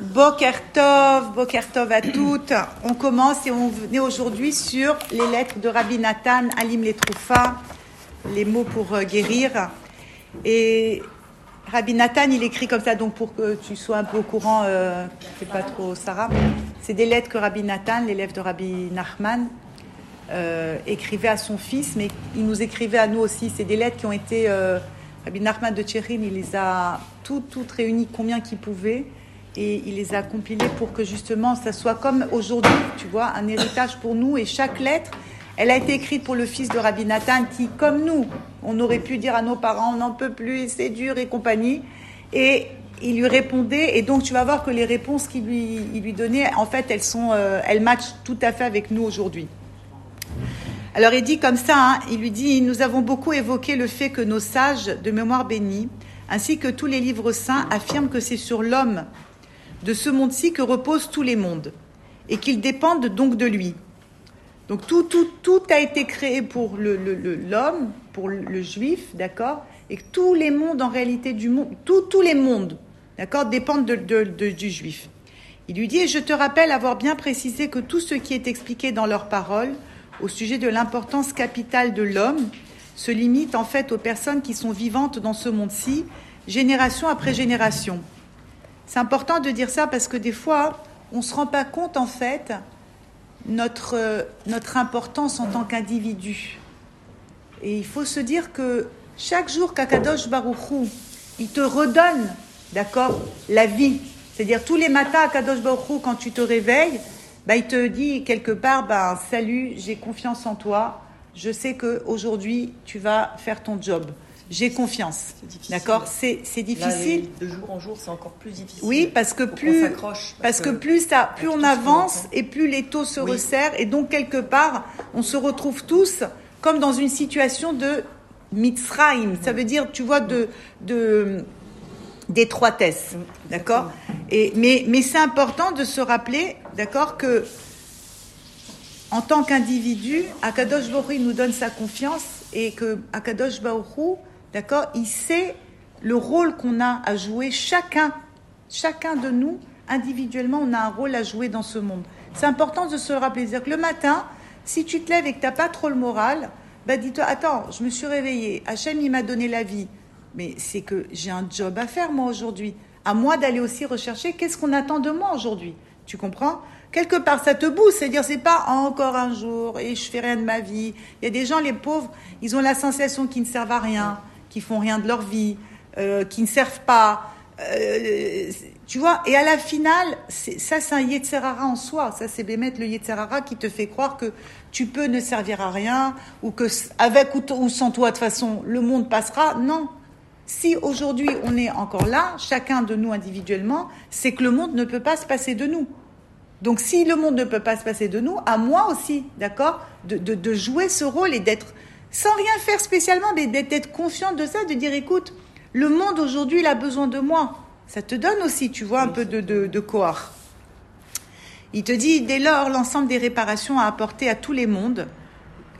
Boker Tov, Boker Tov à toutes. On commence et on venait aujourd'hui sur les lettres de Rabbi Nathan, Alim les les mots pour euh, guérir. Et Rabbi Nathan, il écrit comme ça, donc pour que tu sois un peu au courant, euh, c'est pas trop Sarah. C'est des lettres que Rabbi Nathan, l'élève de Rabbi Nachman, euh, écrivait à son fils, mais il nous écrivait à nous aussi. C'est des lettres qui ont été. Euh, Rabbi Nachman de Tchérin, il les a toutes, toutes réunies combien qu'il pouvait et il les a compilées pour que justement ça soit comme aujourd'hui, tu vois, un héritage pour nous. Et chaque lettre, elle a été écrite pour le fils de Rabbi Nathan qui, comme nous, on aurait pu dire à nos parents, on n'en peut plus, c'est dur et compagnie. Et il lui répondait, et donc tu vas voir que les réponses qu'il lui, il lui donnait, en fait, elles, sont, euh, elles matchent tout à fait avec nous aujourd'hui. Alors il dit comme ça, hein, il lui dit, nous avons beaucoup évoqué le fait que nos sages de mémoire bénie, ainsi que tous les livres saints, affirment que c'est sur l'homme de ce monde-ci que reposent tous les mondes, et qu'ils dépendent donc de lui. Donc tout, tout, tout a été créé pour l'homme, pour le juif, d'accord Et tous les mondes, en réalité, du monde, tous les mondes, d'accord, dépendent de, du juif. Il lui dit, et je te rappelle avoir bien précisé que tout ce qui est expliqué dans leurs paroles au sujet de l'importance capitale de l'homme se limite en fait aux personnes qui sont vivantes dans ce monde-ci, génération après génération. C'est important de dire ça parce que des fois, on ne se rend pas compte en fait notre, notre importance en tant qu'individu. Et il faut se dire que chaque jour qu'Akadosh Baruchou, il te redonne, d'accord, la vie. C'est-à-dire tous les matins, Akadosh Baruchou, quand tu te réveilles, bah, il te dit quelque part, bah, salut, j'ai confiance en toi, je sais que aujourd'hui tu vas faire ton job. J'ai confiance. D'accord C'est difficile. de jour en jour, c'est encore plus difficile. Oui, parce que plus, parce, que, plus, ça, plus on avance et plus les taux se resserrent. Et donc, quelque part, on se retrouve tous comme dans une situation de mitzraim. Ça veut dire, tu vois, de, de d'étroitesse. D'accord? Et Mais, mais c'est important de se rappeler, d'accord, que en tant qu'individu, Akadosh Baruch nous donne sa confiance et que Akadosh Baruch D'accord? Il sait le rôle qu'on a à jouer, chacun, chacun de nous, individuellement, on a un rôle à jouer dans ce monde. C'est important de se le rappeler. dire que le matin, si tu te lèves et que tu n'as pas trop le moral, bah dis-toi, attends, je me suis réveillée, Hachem, il m'a donné la vie. Mais c'est que j'ai un job à faire, moi, aujourd'hui. À moi d'aller aussi rechercher qu'est-ce qu'on attend de moi aujourd'hui. Tu comprends? Quelque part, ça te booste, c'est-à-dire c'est pas encore un jour et je fais rien de ma vie. Il y a des gens, les pauvres, ils ont la sensation qu'ils ne servent à rien qui font rien de leur vie, euh, qui ne servent pas. Euh, tu vois, et à la finale, ça c'est un Yetzerara en soi. Ça c'est Bémet le Yetzerara qui te fait croire que tu peux ne servir à rien ou que avec ou, sans toi de toute façon le monde passera. Non. Si aujourd'hui on est encore là, chacun de nous individuellement, c'est que le monde ne peut pas se passer de nous. Donc si le monde ne peut pas se passer de nous, à moi aussi, d'accord, de jouer ce rôle et d'être sans rien faire spécialement, mais d'être confiante de ça, de dire écoute, le monde aujourd'hui, il a besoin de moi. Ça te donne aussi, tu vois, un peu de, de, de Il te dit, dès lors, l'ensemble des réparations à apporter à tous les mondes,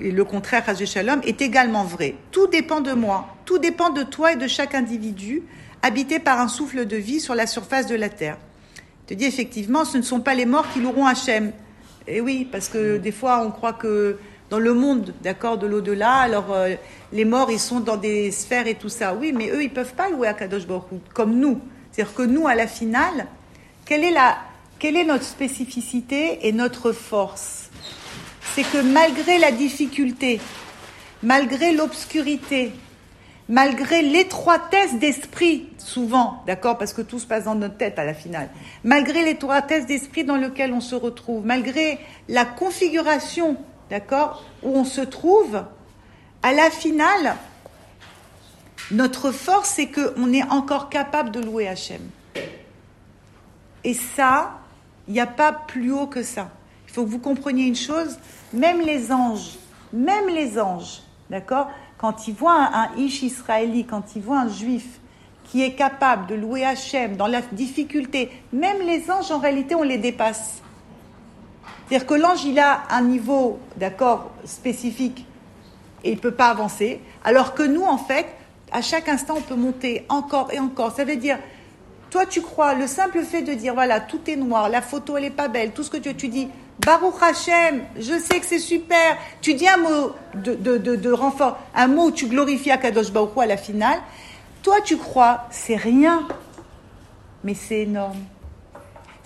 et le contraire, à Shalom, est également vrai. Tout dépend de moi, tout dépend de toi et de chaque individu, habité par un souffle de vie sur la surface de la terre. Il te dit, effectivement, ce ne sont pas les morts qui loueront Hachem. Et oui, parce que des fois, on croit que dans le monde, d'accord, de l'au-delà. Alors, euh, les morts, ils sont dans des sphères et tout ça. Oui, mais eux, ils peuvent pas louer à Kadosh Baruch comme nous. C'est-à-dire que nous, à la finale, quelle est, la, quelle est notre spécificité et notre force? C'est que malgré la difficulté, malgré l'obscurité, malgré l'étroitesse d'esprit, souvent, d'accord, parce que tout se passe dans notre tête à la finale, malgré l'étroitesse d'esprit dans lequel on se retrouve, malgré la configuration d'accord, où on se trouve, à la finale, notre force, c'est qu'on est encore capable de louer Hachem. Et ça, il n'y a pas plus haut que ça. Il faut que vous compreniez une chose, même les anges, même les anges, d'accord, quand ils voient un, ish israéli, quand ils voient un juif qui est capable de louer Hachem dans la difficulté, même les anges, en réalité, on les dépasse. C'est-à-dire que l'ange, il a un niveau, d'accord, spécifique et il ne peut pas avancer, alors que nous, en fait, à chaque instant, on peut monter encore et encore. Ça veut dire, Toi, tu crois, le simple fait de dire, voilà, tout est noir, la photo, elle est pas belle, tout ce que tu, tu dis, Baruch Hashem, je sais que c'est super. Tu dis un mot de, de, de, renfort, un mot où tu glorifies Akadosh Baruch à la finale. Toi, tu crois, c'est rien, mais c'est énorme.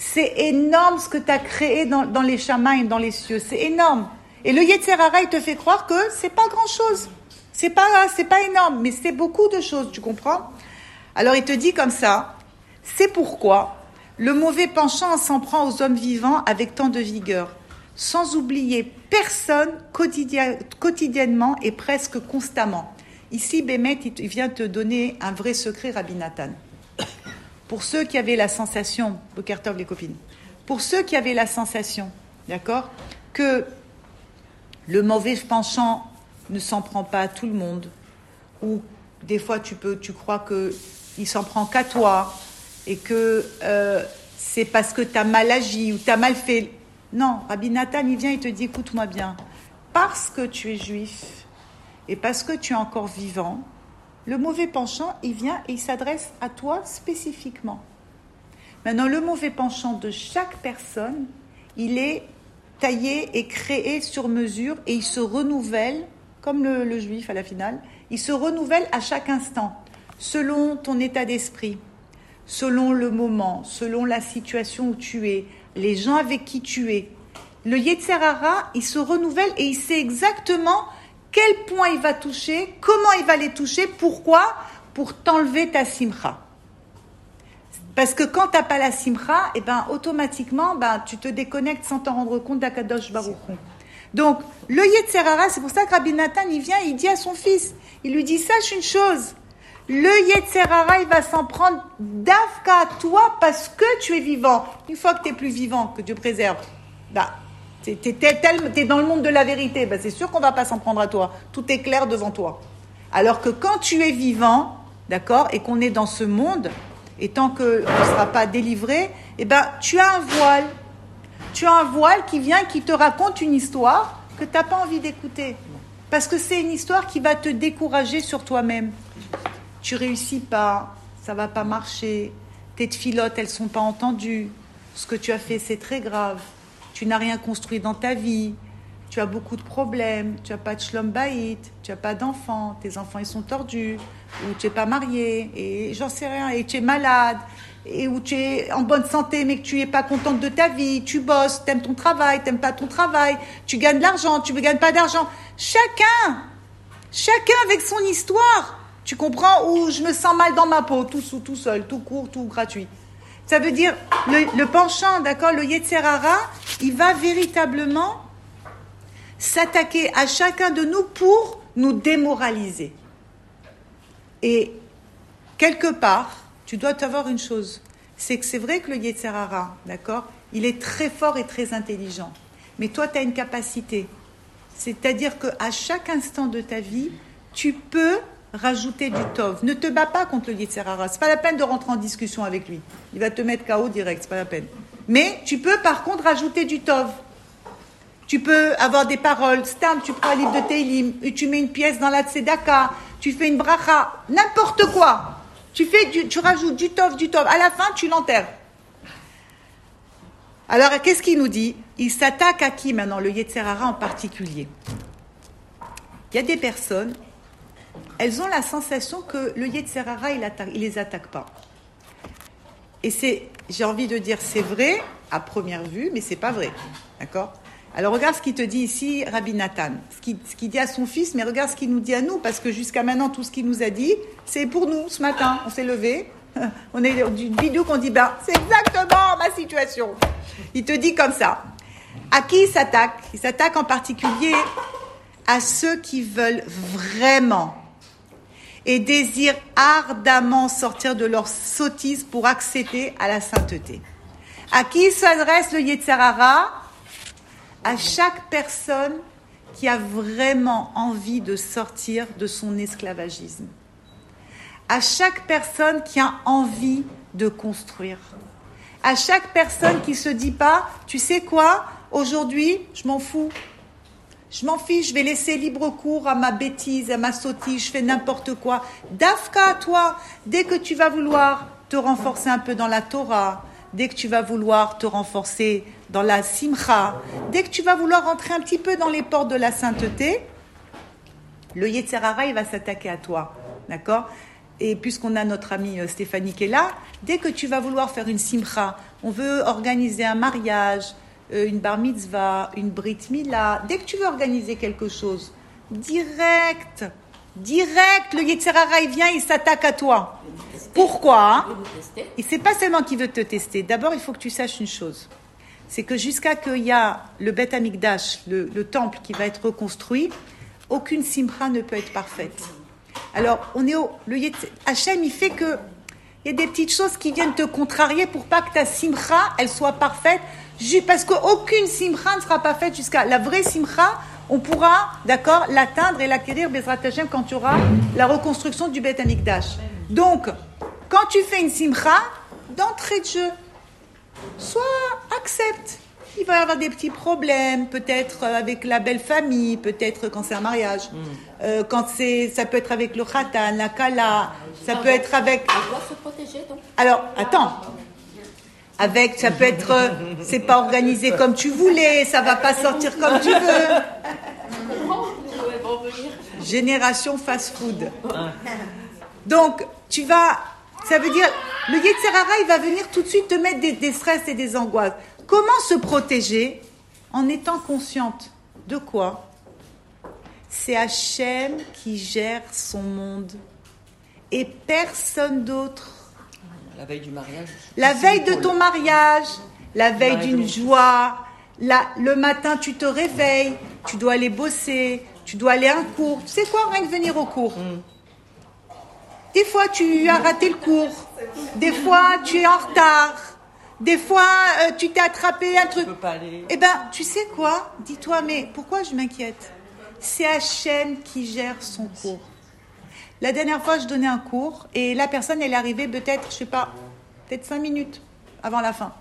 C'est énorme ce que tu as créé dans, les chamaïs, dans les cieux. C'est énorme. Et le Yetzerara, il te fait croire que c'est pas grand chose. C'est pas, c'est pas énorme, mais c'est beaucoup de choses, tu comprends? Alors il te dit comme ça, c'est pourquoi le mauvais penchant s'en prend aux hommes vivants avec tant de vigueur, sans oublier personne quotidiennement et presque constamment. Ici, Bémet, il vient te donner un vrai secret, Rabbi Nathan. Pour ceux qui avaient la sensation, les copines, pour ceux qui avaient la sensation, d'accord, que le mauvais penchant ne s'en prend pas à tout le monde, ou des fois tu crois que il s'en prend qu'à toi, et que euh, c'est parce que tu as mal agi ou tu as mal fait. Non, Rabbi Nathan, il vient et te dit écoute-moi bien, parce que tu es juif et parce que tu es encore vivant, le mauvais penchant, il vient et il s'adresse à toi spécifiquement. Maintenant, le mauvais penchant de chaque personne, il est taillé et créé sur mesure et il se renouvelle, comme le, juif à la finale, il se renouvelle à chaque instant, selon ton état d'esprit, selon le moment, selon la situation où tu es, les gens avec qui tu es. Le Yetzerara, il se renouvelle et il sait exactement quel point il va toucher, comment il va les toucher, pourquoi? Pour t'enlever ta simcha. Parce que quand tu n'as pas la simcha, et eh ben, automatiquement, ben, tu te déconnectes sans t'en rendre compte d'Akadosh Baruch Donc, le Yetzerara, c'est pour ça que Rabbi Nathan, il vient, il dit à son fils, il lui dit, sache une chose, le Yetzerara, il va s'en prendre d'Afka à toi parce que tu es vivant. Une fois que tu es plus vivant, que Dieu préserve, bah, tu es, dans le monde de la vérité, bah, c'est sûr qu'on va pas s'en prendre à toi. Tout est clair devant toi. Alors que quand tu es vivant, d'accord, et qu'on est dans ce monde, et tant qu'on ne sera pas délivré, eh ben, tu as un voile. Tu as un voile qui vient, qui te raconte une histoire que tu n'as pas envie d'écouter. Parce que c'est une histoire qui va te décourager sur toi-même tu réussis pas, ça va pas marcher, tes filottes, elles sont pas entendues, ce que tu as fait, c'est très grave, tu n'as rien construit dans ta vie, tu as beaucoup de problèmes, tu n'as pas de shlom baït, tu n'as pas d'enfants, tes enfants ils sont tordus, ou tu n'es pas marié, et j'en sais rien, et tu es malade, et où tu es en bonne santé mais que tu n'es pas contente de ta vie, tu bosses, tu aimes ton travail, tu n'aimes pas ton travail, tu gagnes de l'argent, tu ne gagnes pas d'argent. Chacun, chacun avec son histoire. Tu comprends? Ou je me sens mal dans ma peau, tout seul, tout court, tout gratuit. Ça veut dire, le, penchant, d'accord, le Yetzerara, il va véritablement s'attaquer à chacun de nous pour nous démoraliser. Et quelque part, tu dois avoir une chose, c'est que c'est vrai que le Yetzerara, d'accord, il est très fort et très intelligent. Mais toi, tu as une capacité. C'est-à-dire qu'à chaque instant de ta vie, tu peux rajouter du tov. Ne te bats pas contre le Yitzhara. C'est pas la peine de rentrer en discussion avec lui. Il va te mettre KO direct, c'est pas la peine. Mais tu peux par contre rajouter du tov. Tu peux avoir des paroles. Stam, tu prends un livre de Teilim, tu mets une pièce dans la tzedaka, tu fais une bracha, n'importe quoi. Tu fais, tu rajoutes du tov, du tov. À la fin, tu l'enterres. Alors, qu'est-ce qu'il nous dit? Il s'attaque à qui maintenant, le Yetzerara en particulier? Il y a des personnes elles ont la sensation que le Yetzerara, il, ne les attaque pas. Et c'est, j'ai envie de dire, c'est vrai à première vue, mais c'est pas vrai. D'accord? Alors regarde ce qu'il te dit ici, Rabbi Nathan. Ce qu'il, dit à son fils, mais regarde ce qu'il nous dit à nous, parce que jusqu'à maintenant, tout ce qu'il nous a dit, c'est pour nous ce matin. On s'est levé, on est d'une vidéo qu'on dit, ben, c'est exactement ma situation. Il te dit comme ça. À qui il s'attaque? Il s'attaque en particulier à ceux qui veulent vraiment et désirent ardemment sortir de leur sottise pour accéder à la sainteté. À qui s'adresse le Yetzarara À chaque personne qui a vraiment envie de sortir de son esclavagisme. À chaque personne qui a envie de construire. À chaque personne qui se dit pas, tu sais quoi, aujourd'hui, je m'en fous, je m'en fiche, je vais laisser libre cours à ma bêtise, à ma sottise, je fais n'importe quoi. Dafka, toi, dès que tu vas vouloir te renforcer un peu dans la Torah, dès que tu vas vouloir te renforcer dans la simcha, dès que tu vas vouloir rentrer un petit peu dans les portes de la sainteté, le Yetzerara, il va s'attaquer à toi. D'accord? Et puisqu'on a notre amie euh, Stéphanie qui est là, dès que tu vas vouloir faire une simcha, on veut organiser un mariage, une bar mitzvah, une brit mila, dès que tu veux organiser quelque chose, direct, direct, le Yetzerara, il vient, il s'attaque à toi. Pourquoi? Et c'est pas seulement qu'il veut te tester. D'abord, il faut que tu saches une chose. C'est que jusqu'à qu'il y a le Beth Amikdash, le, le temple qui va être reconstruit, aucune simcha ne peut être parfaite. Alors, on est au, le Hachem, il fait que il y a des petites choses qui viennent te contrarier pour pas que ta simcha, elle soit parfaite, parce qu'aucune simcha ne sera pas faite jusqu'à la vraie simcha. On pourra, d'accord, l'atteindre et l'acquérir, Bezrat Hashem, quand tu auras la reconstruction du Beth Amikdash. Donc, quand tu fais une simcha, d'entrée de jeu, soit accepte. Il va y avoir des petits problèmes, peut-être avec la belle famille, peut-être quand c'est un mariage. Mm. Euh, quand c'est, ça peut être avec le khatan, la kala, ça peut être avec. doit se protéger donc. Alors, attends. Avec, ça peut être, euh, c'est pas organisé comme tu voulais, ça va pas sortir comme tu veux. Génération fast-food. Donc, tu vas, ça veut dire, le Yetzerara, il va venir tout de suite te mettre des, stress et des angoisses. Comment se protéger En étant consciente de quoi? C'est Hachem qui gère son monde et personne d'autre. La veille du mariage. La veille de ton mariage, la veille d'une joie. le matin, tu te réveilles, tu dois aller bosser, tu dois aller à un cours. Tu sais quoi, rien que venir au cours. Mm. Des fois, tu as raté le cours. Des fois, tu es en retard. Des fois, euh, tu t'es attrapé un truc. Eh ben, tu sais quoi? Dis-toi, mais pourquoi je m'inquiète? C'est Hachem qui gère son cours. La dernière fois, je donnais un cours et la personne, elle est arrivée peut-être, je sais pas, peut-être cinq minutes avant la fin.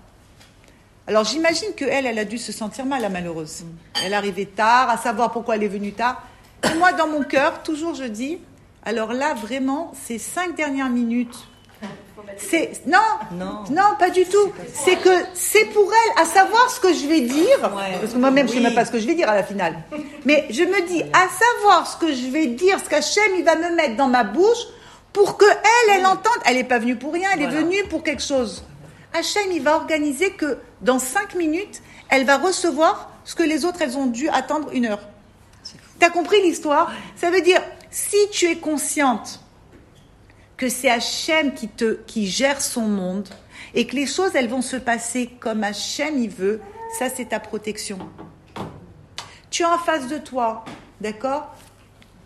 Alors j'imagine qu'elle, elle a dû se sentir mal, la malheureuse. Elle est arrivée tard, à savoir pourquoi elle est venue tard. Et moi, dans mon cœur, toujours je dis, alors là, vraiment, ces cinq dernières minutes, c'est non, non, pas du tout. C'est que c'est pour elle à savoir ce que je vais dire, parce que moi-même je ne sais même pas ce que je vais dire à la finale. Mais je me dis à savoir ce que je vais dire, ce qu'Hachem il va me mettre dans ma bouche pour que elle, elle entende. Elle n'est pas venue pour rien, elle est venue pour quelque chose. Hachem il va organiser que dans cinq minutes, elle va recevoir ce que les autres elles ont dû attendre une heure. T'as compris l'histoire? Ça veut dire si tu es consciente que c'est Hachem qui, te, qui gère son monde et que les choses, elles vont se passer comme Hachem il veut, ça c'est ta protection. Tu as en face de toi, d'accord?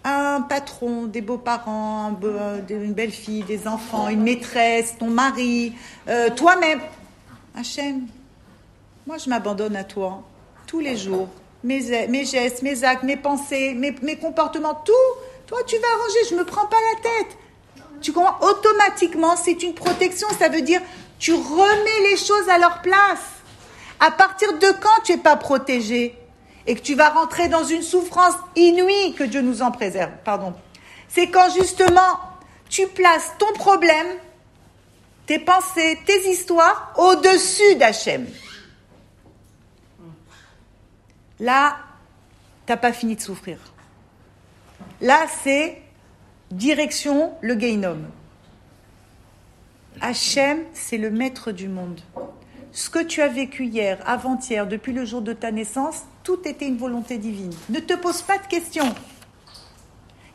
Un patron, des beaux-parents, une belle-fille, des enfants, une maîtresse, ton mari, euh, toi-même. Hachem, moi je m'abandonne à toi tous les jours. Mes, mes gestes, mes actes, mes pensées, mes, mes comportements, tout toi, tu vas arranger, je ne me prends pas la tête. Tu comprends? Automatiquement, c'est une protection. Ça veut dire, tu remets les choses à leur place. À partir de quand tu n'es pas protégé et que tu vas rentrer dans une souffrance inouïe, que Dieu nous en préserve, pardon. C'est quand justement tu places ton problème, tes pensées, tes histoires au-dessus d'Hachem. Là, tu n'as pas fini de souffrir. Là, c'est direction le Gainom. Hachem, c'est le maître du monde. Ce que tu as vécu hier, avant-hier, depuis le jour de ta naissance, tout était une volonté divine. Ne te pose pas de questions.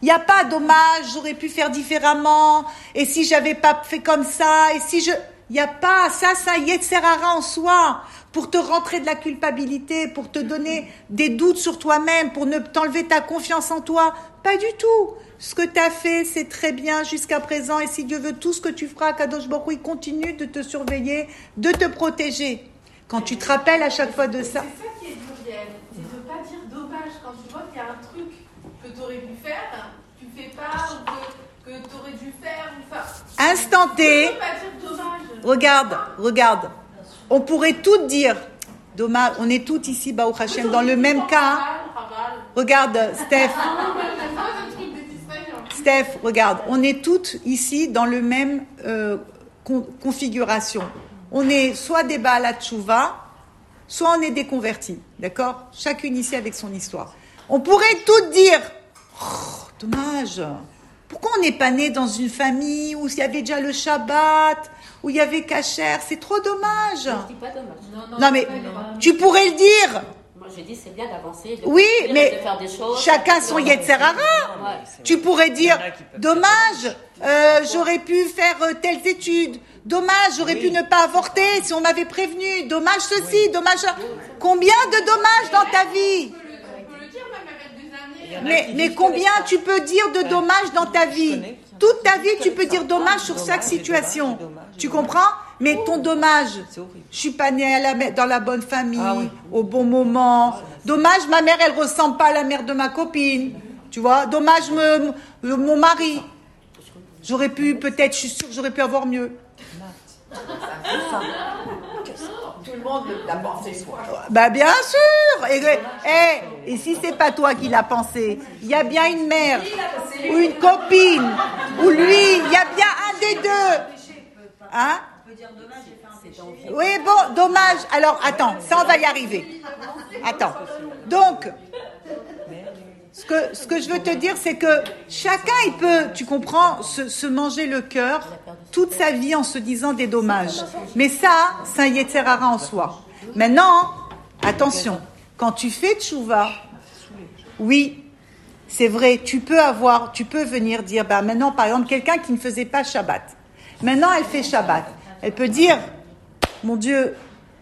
Il n'y a pas dommage, j'aurais pu faire différemment, et si j'avais pas fait comme ça, et si je. Il n'y a pas ça, ça, Yetzerara en soi pour te rentrer de la culpabilité, pour te donner des doutes sur toi-même, pour ne t'enlever ta confiance en toi. Pas du tout. Ce que tu as fait, c'est très bien jusqu'à présent. Et si Dieu veut tout ce que tu feras, Kadosh Baruch il continue de te surveiller, de te protéger. Quand tu te rappelles à chaque fois de ça. C'est ça qui est dur, c'est de ne pas dire dommage. Quand tu vois qu'il y a un truc que tu aurais pu faire, tu ne fais pas, ou que, tu aurais dû faire. Instant T. Pas dire dommage. Regarde, regarde on pourrait tout dire. Dommage, on est toutes ici, Baou Hashem, dans le même cas. Regarde, Steph. Steph, regarde, on est toutes ici dans le même, euh, configuration. On est soit des Baal Tchouva, soit on est des convertis. D'accord? Chacune ici avec son histoire. On pourrait tout dire. Oh, dommage. Pourquoi on n'est pas né dans une famille où il y avait déjà le Shabbat, où il y avait Kacher C'est trop dommage. Je dis pas dommage. Non, mais tu pourrais le dire. Moi, je dis c'est bien d'avancer. de Oui, mais de faire des choses. chacun son. Yetzerara. Ouais. Tu pourrais dire, dommage, euh, j'aurais pu faire euh, telles études. Dommage, j'aurais pu ne pas avorter si on m'avait prévenu. Dommage ceci, dommage ça. Combien de dommages dans ta vie? Mais, combien tu peux dire de dommages dans ta vie? connais. Toute ta vie, tu peux dire dommage sur chaque situation. Tu comprends Mais ton dommage, je suis pas née à la, ma- dans la bonne famille, Ah au bon moment. Dommage, ma mère, elle ressemble pas à la mère de ma copine. Tu vois Dommage, me- me- mon mari. J'aurais pu, peut-être, je suis sûre que j'aurais pu avoir mieux. Tout le monde l'a pensé soi. Bah bien sûr Et, eh, et si c'est pas toi qui l'as pensé, il y a bien une mère, ou une copine, ou lui, il y a bien un des deux. Hein? Oui, bon, dommage. Alors, attends, ça, on va y arriver. Attends. Donc, ce que, je veux te dire, c'est que chacun, il peut, tu comprends, se, se manger le cœur toute sa vie en se disant des dommages. Mais ça, c'est un Yetzerara en soi. Maintenant, attention, quand tu fais tchouva, oui, c'est vrai, tu peux avoir, tu peux venir dire, bah maintenant, par exemple, quelqu'un qui ne faisait pas Shabbat. Maintenant, elle fait Shabbat. Elle peut dire, mon Dieu,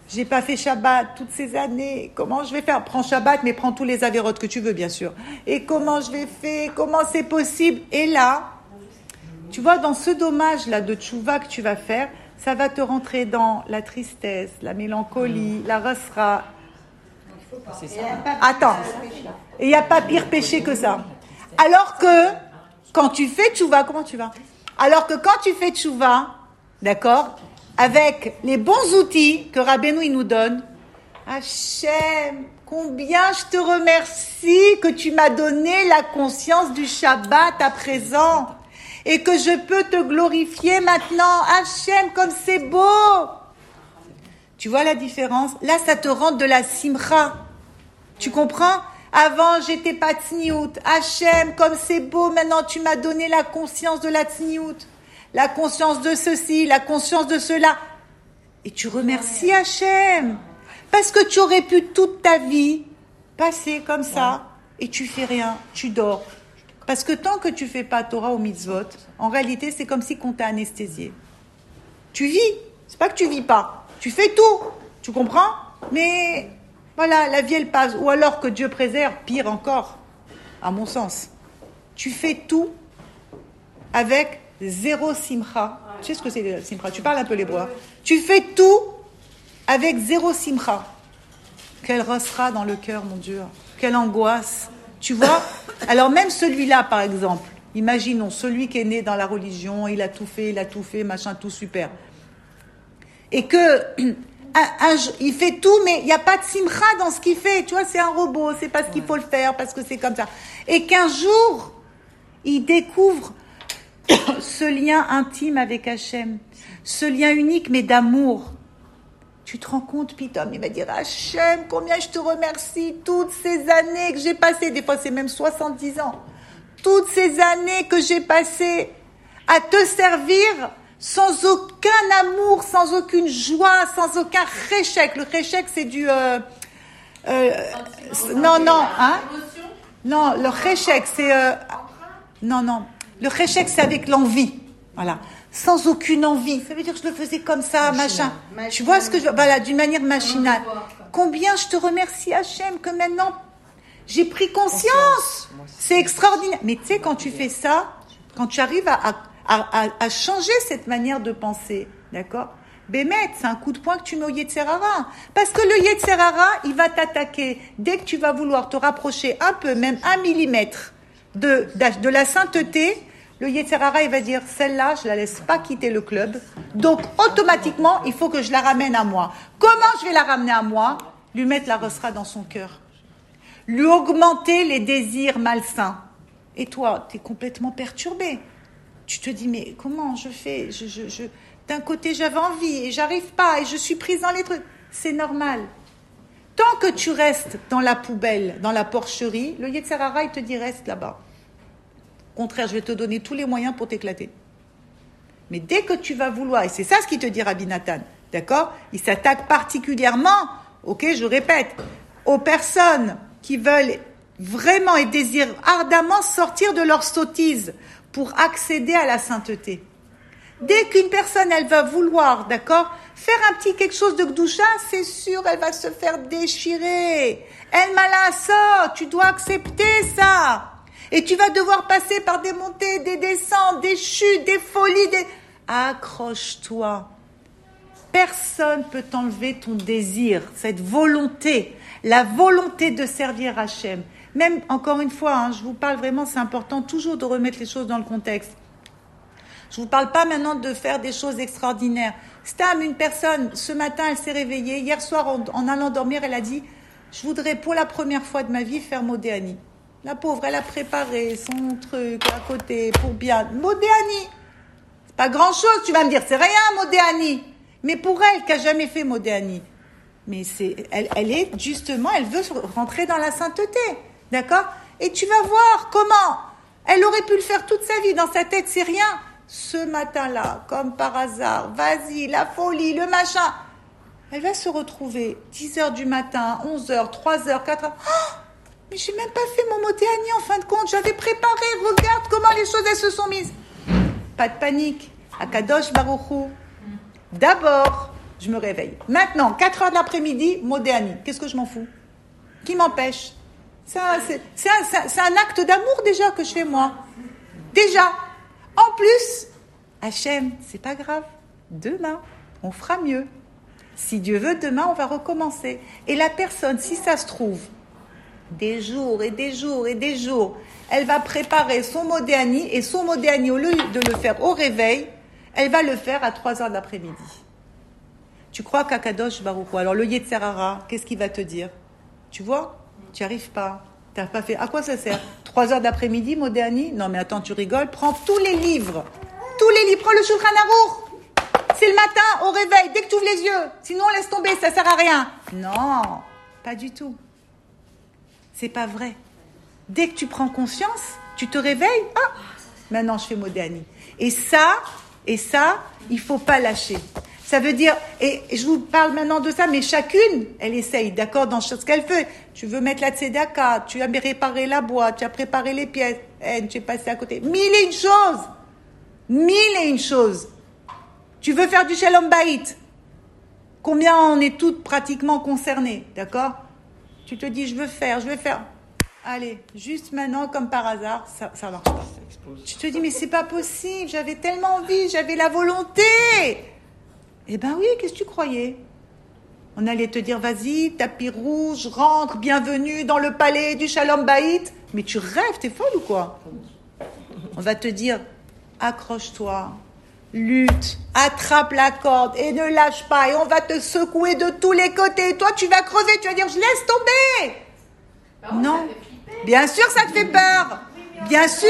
j'ai pas fait Shabbat toutes ces années. Comment je vais faire? Prends Shabbat, mais prends tous les avérotes que tu veux, bien sûr. Et comment je vais faire? Comment c'est possible? Et là, tu vois, dans ce dommage-là de tchouva que tu vas faire, ça va te rentrer dans la tristesse, la mélancolie, la rasra. Attends, il n'y a pas pire péché que ça. Alors que, quand tu fais tchouva, comment tu vas? Alors que quand tu fais tchouva, d'accord, avec les bons outils que Rabbeinu nous donne, Hachem, combien je te remercie que tu m'as donné la conscience du Shabbat à présent et que je peux te glorifier maintenant. Hachem, comme c'est beau Tu vois la différence? Là, ça te rentre de la simcha. Tu comprends? Avant, j'étais pas tzniout. Hachem, comme c'est beau, maintenant tu m'as donné la conscience de la tzniout. La conscience de ceci, la conscience de cela. Et tu remercies Hachem. Parce que tu aurais pu toute ta vie passer comme ça et tu fais rien, tu dors. Parce que tant que tu fais pas Torah ou mitzvot, en réalité, c'est comme si on t'a anesthésié. Tu vis, c'est pas que tu vis pas, tu fais tout, tu comprends? Mais voilà, la vie elle passe. Ou alors que Dieu préserve, pire encore, à mon sens. Tu fais tout avec zéro simcha. Tu sais ce que c'est le simcha? Tu parles un peu l'hébreu. hein. Tu fais tout avec zéro simcha. Quelle ressera dans le cœur, mon Dieu. Quelle angoisse. Tu vois? Alors même celui-là, par exemple, imaginons celui qui est né dans la religion, il a tout fait, il a tout fait, machin, tout super. Et que un- il fait tout, mais il n'y a pas de simcha dans ce qu'il fait. Tu vois, c'est un robot, c'est parce qu'il faut le faire, parce que c'est comme ça. Et qu'un jour, il découvre ce lien intime avec Hachem, ce lien unique mais d'amour. Tu te rends compte, Pitom, il va dire Hachem, combien je te remercie toutes ces années que j'ai passées, des fois c'est même 70 ans, toutes ces années que j'ai passées à te servir sans aucun amour, sans aucune joie, sans aucun réchec. Le réchec, c'est du... euh, euh, non, non, hein? Non, le réchec, c'est... euh, non, non. Le réchec, c'est avec l'envie. Voilà. Sans aucune envie. Ça veut dire que je le faisais comme ça, machin. Tu vois ce que je... Voilà, d'une manière machinale. Combien je te remercie, Hachem, que maintenant, j'ai pris conscience. C'est extraordinaire. Mais tu sais, quand tu fais ça, quand tu arrives à, à, à, à- à changer cette manière de penser, d'accord? Bémet, c'est un coup de poing que tu mets au Yetzerara. Parce que le Yetzerara, il va t'attaquer. Dès que tu vas vouloir te rapprocher un peu, même un millimètre de, de la sainteté, le Yetzerara, il va dire, celle-là, je la laisse pas quitter le club. Donc, automatiquement, il faut que je la ramène à moi. Comment je vais la ramener à moi? Lui mettre la rosera dans son cœur. Lui augmenter les désirs malsains. Et toi, tu es complètement perturbé. Tu te dis, mais comment je fais? Je, je, je... D'un côté, j'avais envie et j'arrive pas et je suis prise dans les trucs. C'est normal. Tant que tu restes dans la poubelle, dans la porcherie, le Yetzerara, il te dit reste là-bas. Contraire, je vais te donner tous les moyens pour t'éclater. Mais dès que tu vas vouloir, et c'est ça ce qu'il te dit Rabbi Nathan, d'accord Il s'attaque particulièrement, ok, je répète, aux personnes qui veulent vraiment et désirent ardemment sortir de leur sottise pour accéder à la sainteté. Dès qu'une personne, elle va vouloir, d'accord, faire un petit quelque chose de gdoucha, c'est sûr, elle va se faire déchirer. Elle m'a ça, tu dois accepter ça. Et tu vas devoir passer par des montées, des descentes, des chutes, des folies, des... Accroche-toi. Personne peut t'enlever ton désir, cette volonté, la volonté de servir Hachem. Même, encore une fois, hein, je vous parle vraiment, c'est important toujours de remettre les choses dans le contexte. Je ne vous parle pas maintenant de faire des choses extraordinaires. Stam, une personne, ce matin, elle s'est réveillée. Hier soir, en, allant dormir, elle a dit Je voudrais pour la première fois de ma vie faire Modéani. La pauvre, elle a préparé son truc à côté pour bien. Modéani C'est pas grand chose, tu vas me dire, c'est rien, Modéani. Mais pour elle, qui a jamais fait Modéani, mais c'est, elle, elle est justement, elle veut rentrer dans la sainteté. D'accord? Et tu vas voir comment elle aurait pu le faire toute sa vie. Dans sa tête, c'est rien ce matin-là, comme par hasard, vas-y, la folie, le machin. Elle va se retrouver 10 heures du matin, 11 heures, 3 heures, 4 heures. Oh mais j'ai même pas fait mon motéani en fin de compte. J'avais préparé. Regarde comment les choses elles se sont mises. Pas de panique. Akadosh Baruchou. D'abord, je me réveille. Maintenant, 4 heures de l'après-midi, Modéani. Qu'est-ce que je m'en fous? Qui m'empêche? C'est un, acte d'amour déjà que je fais moi. Déjà. En plus, Hachem, c'est pas grave. Demain, on fera mieux. Si Dieu veut, demain, on va recommencer. Et la personne, si ça se trouve, des jours et des jours et des jours, elle va préparer son modéani et son modéani, au lieu de le faire au réveil, elle va le faire à 3 heures d'après-midi. Tu crois qu'Akadosh Baruch alors le Yetzerara, qu'est-ce qu'il va te dire? Tu vois? Tu n'y arrives pas. Tu pas fait. À quoi ça sert? 3 heures d'après-midi, Modéani? Non, mais attends, tu rigoles. Prends tous les livres. Tous les livres. Prends le Shulchan Aruch. C'est le matin, au réveil, dès que tu ouvres les yeux. Sinon, on laisse tomber, ça sert à rien. Non, pas du tout. C'est pas vrai. Dès que tu prends conscience, tu te réveilles. Ah, maintenant je fais Modéani. Et ça, et ça, il faut pas lâcher. Ça veut dire, et je vous parle maintenant de ça, mais chacune, elle essaye, d'accord, dans ce qu'elle fait. Tu veux mettre la tzedaka, tu as réparé la boîte, tu as préparé les pièces, eh, tu es passé à côté. Mille et une choses Mille et une choses Tu veux faire du shalom bait? Combien on est toutes pratiquement concernées, d'accord? Tu te dis, je veux faire, je veux faire. Allez, juste maintenant, comme par hasard, ça, ça marche pas. Tu te dis, mais c'est pas possible, j'avais tellement envie, j'avais la volonté eh ben oui, qu'est-ce que tu croyais? On allait te dire, vas-y, tapis rouge, rentre, bienvenue dans le palais du Shalom Baït. Mais tu rêves, t'es folle ou quoi? On va te dire, accroche-toi, lutte, attrape la corde et ne lâche pas. Et on va te secouer de tous les côtés. toi, tu vas crever, tu vas dire, je laisse tomber. Bah non. Bien sûr, ça te fait peur. Bien sûr.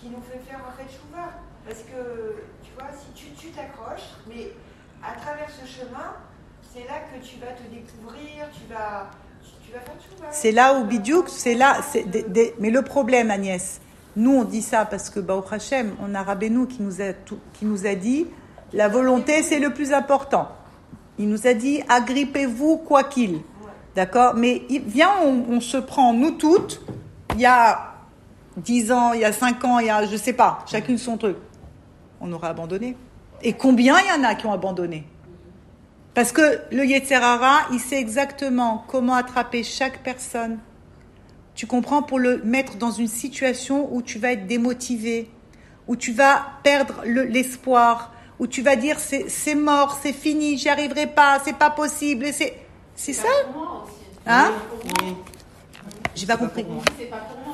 qui nous fait faire en fait chouva. Parce que, tu vois, si tu t'accroches, mais à travers ce chemin, c'est là que tu vas te découvrir, tu vas, tu, vas faire chouva. C'est là où Bidiouk, c'est là. mais le problème, Agnès, nous on dit ça parce que, bah, Hachem, on a Rabbeinu qui nous a, qui nous a dit la volonté c'est le plus important. Il nous a dit agrippez-vous quoi qu'il. D'accord? Mais viens, on, on se prend, nous toutes, il y a 10 ans, il y a 5 ans, il y a, je sais pas, chacune son truc, on aura abandonné. Et combien il y en a qui ont abandonné? Parce que le Yetzerara, il sait exactement comment attraper chaque personne. Tu comprends Pour le mettre dans une situation où tu vas être démotivé, où tu vas perdre l'espoir, où tu vas dire c'est mort, c'est fini, j'y arriverai pas, c'est pas possible. C'est ça? Hein? J'ai pas compris.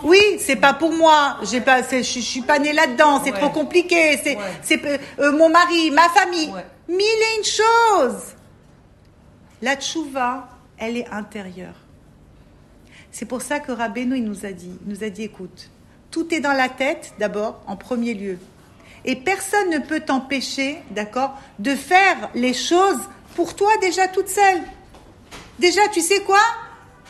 Oui, c'est pas pour moi. J'ai pas, je, suis pas née là-dedans. C'est trop compliqué. C'est, c'est euh, mon mari, ma famille. Mille et une choses. La tchouva, elle est intérieure. C'est pour ça que Rabbeinu il nous a dit, il nous a dit, écoute, tout est dans la tête d'abord, en premier lieu. Et personne ne peut t'empêcher, d'accord, de faire les choses pour toi déjà toute seule. Déjà, tu sais quoi?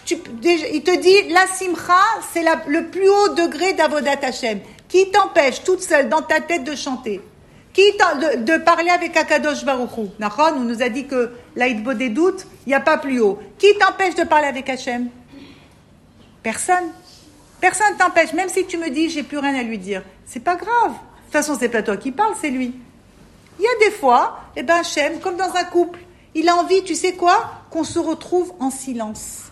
Il te dit, la simcha, c'est le plus haut degré d'avodat Hashem. Qui t'empêche toute seule dans ta tête de chanter? Qui de, de, parler avec Akadosh Baruchou On nous a dit que l'aïdbo des doutes, il n'y a pas plus haut. Qui t'empêche de parler avec Hachem Personne. Personne t'empêche, même si tu me dis j'ai plus rien à lui dire. C'est pas grave. De toute façon, c'est pas toi qui parles, c'est lui. Il y a des fois, eh ben Hachem, comme dans un couple, il a envie, tu sais quoi, qu'on se retrouve en silence.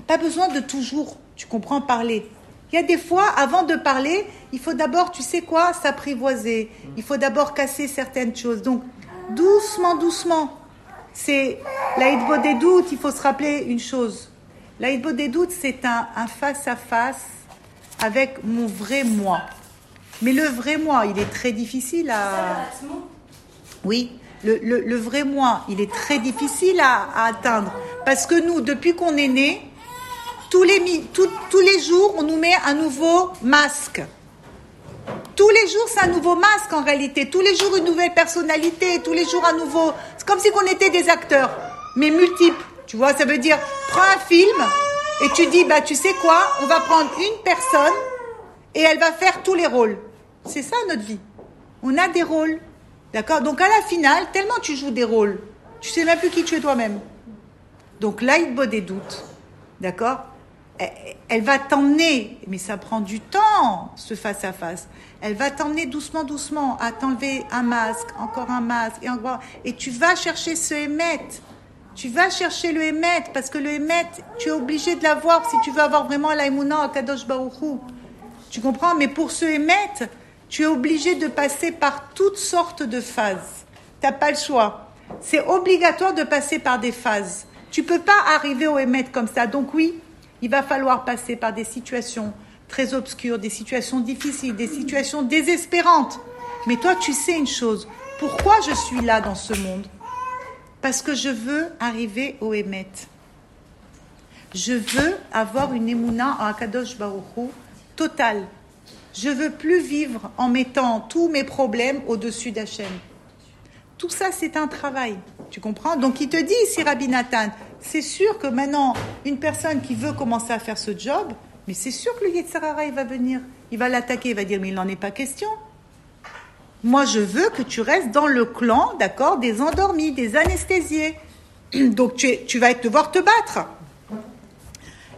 N'a pas besoin de toujours, tu comprends, parler. Il y a des fois, avant de parler, il faut d'abord, tu sais quoi, s'apprivoiser. Il faut d'abord casser certaines choses. Donc, doucement, doucement. C'est l'aïdbo des doutes, il faut se rappeler une chose. L'aïdbo des doutes, c'est un, face-à-face avec mon vrai moi. Mais le vrai moi, il est très difficile à... Oui, le, vrai moi, il est très difficile à, atteindre. Parce que nous, depuis qu'on est né, tous les, tous les jours, on nous met un nouveau masque. Tous les jours, c'est un nouveau masque en réalité. Tous les jours, une nouvelle personnalité. Tous les jours, un nouveau. C'est comme si on était des acteurs, mais multiples. Tu vois, ça veut dire, prends un film et tu dis, bah, tu sais quoi, on va prendre une personne et elle va faire tous les rôles. C'est ça notre vie. On a des rôles. D'accord? Donc à la finale, tellement tu joues des rôles, tu sais même plus qui tu es toi-même. Donc là, il des doutes. D'accord? Elle va t'emmener, mais ça prend du temps, ce face-à-face. Elle va t'emmener doucement, doucement à t'enlever un masque, encore un masque, et encore. Et tu vas chercher ce émettre. Tu vas chercher le Hémet, parce que le Hémet, tu es obligé de l'avoir si tu veux avoir vraiment l'aïmouna à Kadosh Baruchou. Tu comprends? Mais pour ce Hémet, tu es obligé de passer par toutes sortes de phases. Tu n'as pas le choix. C'est obligatoire de passer par des phases. Tu peux pas arriver au Hémet comme ça. Donc oui, il va falloir passer par des situations très obscures, des situations difficiles, des situations désespérantes. Mais toi, tu sais une chose. Pourquoi je suis là dans ce monde? Parce que je veux arriver au Hémet. Je veux avoir une émouna en Akadosh Baruchou totale. Je veux plus vivre en mettant tous mes problèmes au-dessus d'Hachem. Tout ça, c'est un travail. Tu comprends? Donc, il te dit ici, Rabbi Nathan, c'est sûr que maintenant, une personne qui veut commencer à faire ce job, mais c'est sûr que le Yetzirara, il va venir. Il va l'attaquer, il va dire, mais il n'en est pas question. Moi, je veux que tu restes dans le clan, d'accord, des endormis, des anesthésiés. Donc, tu, tu vas devoir te battre.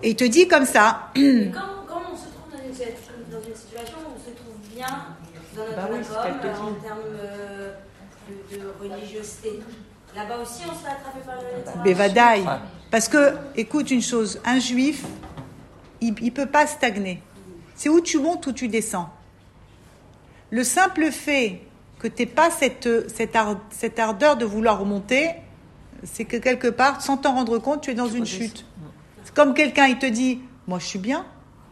Et il te dit comme ça. Quand, on se trouve dans une, situation où on se trouve bien dans notre bah en termes euh, de, religiosité, là-bas aussi on se fait attraper par le Bévadaï. Parce que, écoute une chose, un juif, il ne peut pas stagner. C'est où tu montes, où tu descends. Le simple fait que tu n'aies pas cette, cette, ardeur de vouloir remonter, c'est que quelque part, sans t'en rendre compte, tu es dans une chute. C'est comme quelqu'un, il te dit, moi je suis bien,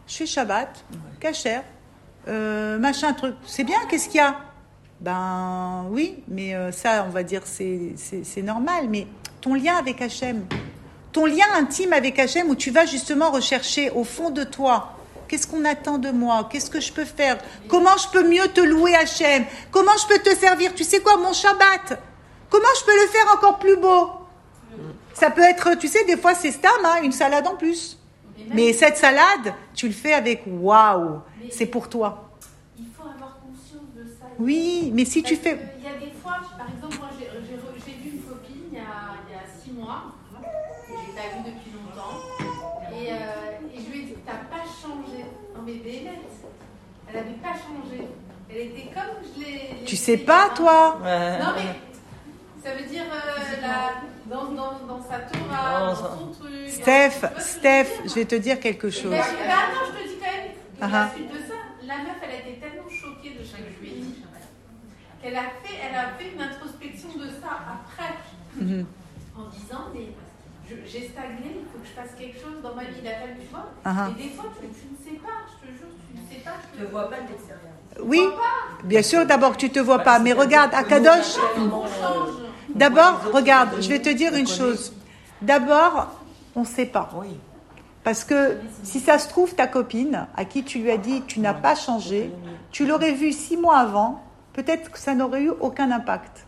je fais Shabbat, cachère, euh, machin, truc. C'est bien, qu'est-ce qu'il y a? Ben oui, mais euh, ça, on va dire, c'est normal. Mais ton lien avec Hachem, ton lien intime avec Hachem, où tu vas justement rechercher au fond de toi Qu'est-ce qu'on attend de moi? Qu'est-ce que je peux faire? Comment je peux mieux te louer Hachem Comment je peux te servir? Tu sais quoi, mon Shabbat? Comment je peux le faire encore plus beau? Ça peut être, tu sais, des fois c'est stam, hein, une salade en plus. Mais cette salade, tu le fais avec waouh, c'est pour toi. Il faut avoir conscience de ça. Oui, mais si tu fais. Il y a des fois, par exemple, moi j'ai vu une copine il y, a, il y a six mois, que j'ai pas vue depuis longtemps, et, euh, et je lui ai dit T'as pas changé. Non, mais elle n'avait pas changé. Elle était comme je l'ai. Tu sais pas, toi Non, mais ça veut dire euh, la, dans, dans, dans, sa Torah, dans son truc. Steph, Steph, je vais te dire quelque chose. Ben, attends, je te dis quand même, de la suite de ça, la meuf, elle a été tellement choquée de ce que je lui ai dit qu'elle a fait, elle a fait une introspection de ça après, mm -hmm. en disant, mais j'ai stagné, il faut que je fasse quelque chose dans ma vie, il a fallu, tu vois. Uh Et des fois, tu, tu, ne sais pas, je te jure, tu ne sais pas. Tu ne te vois pas de l'extérieur. Oui, bien sûr, d'abord tu te vois pas, mais regarde, Akadosh. D'abord, regarde, je vais te dire une chose. D'abord, on ne sait pas. Oui. Parce que si ça se trouve, ta copine, à qui tu lui as dit tu n'as pas changé, tu l'aurais vue six mois avant, peut-être que ça n'aurait eu aucun impact.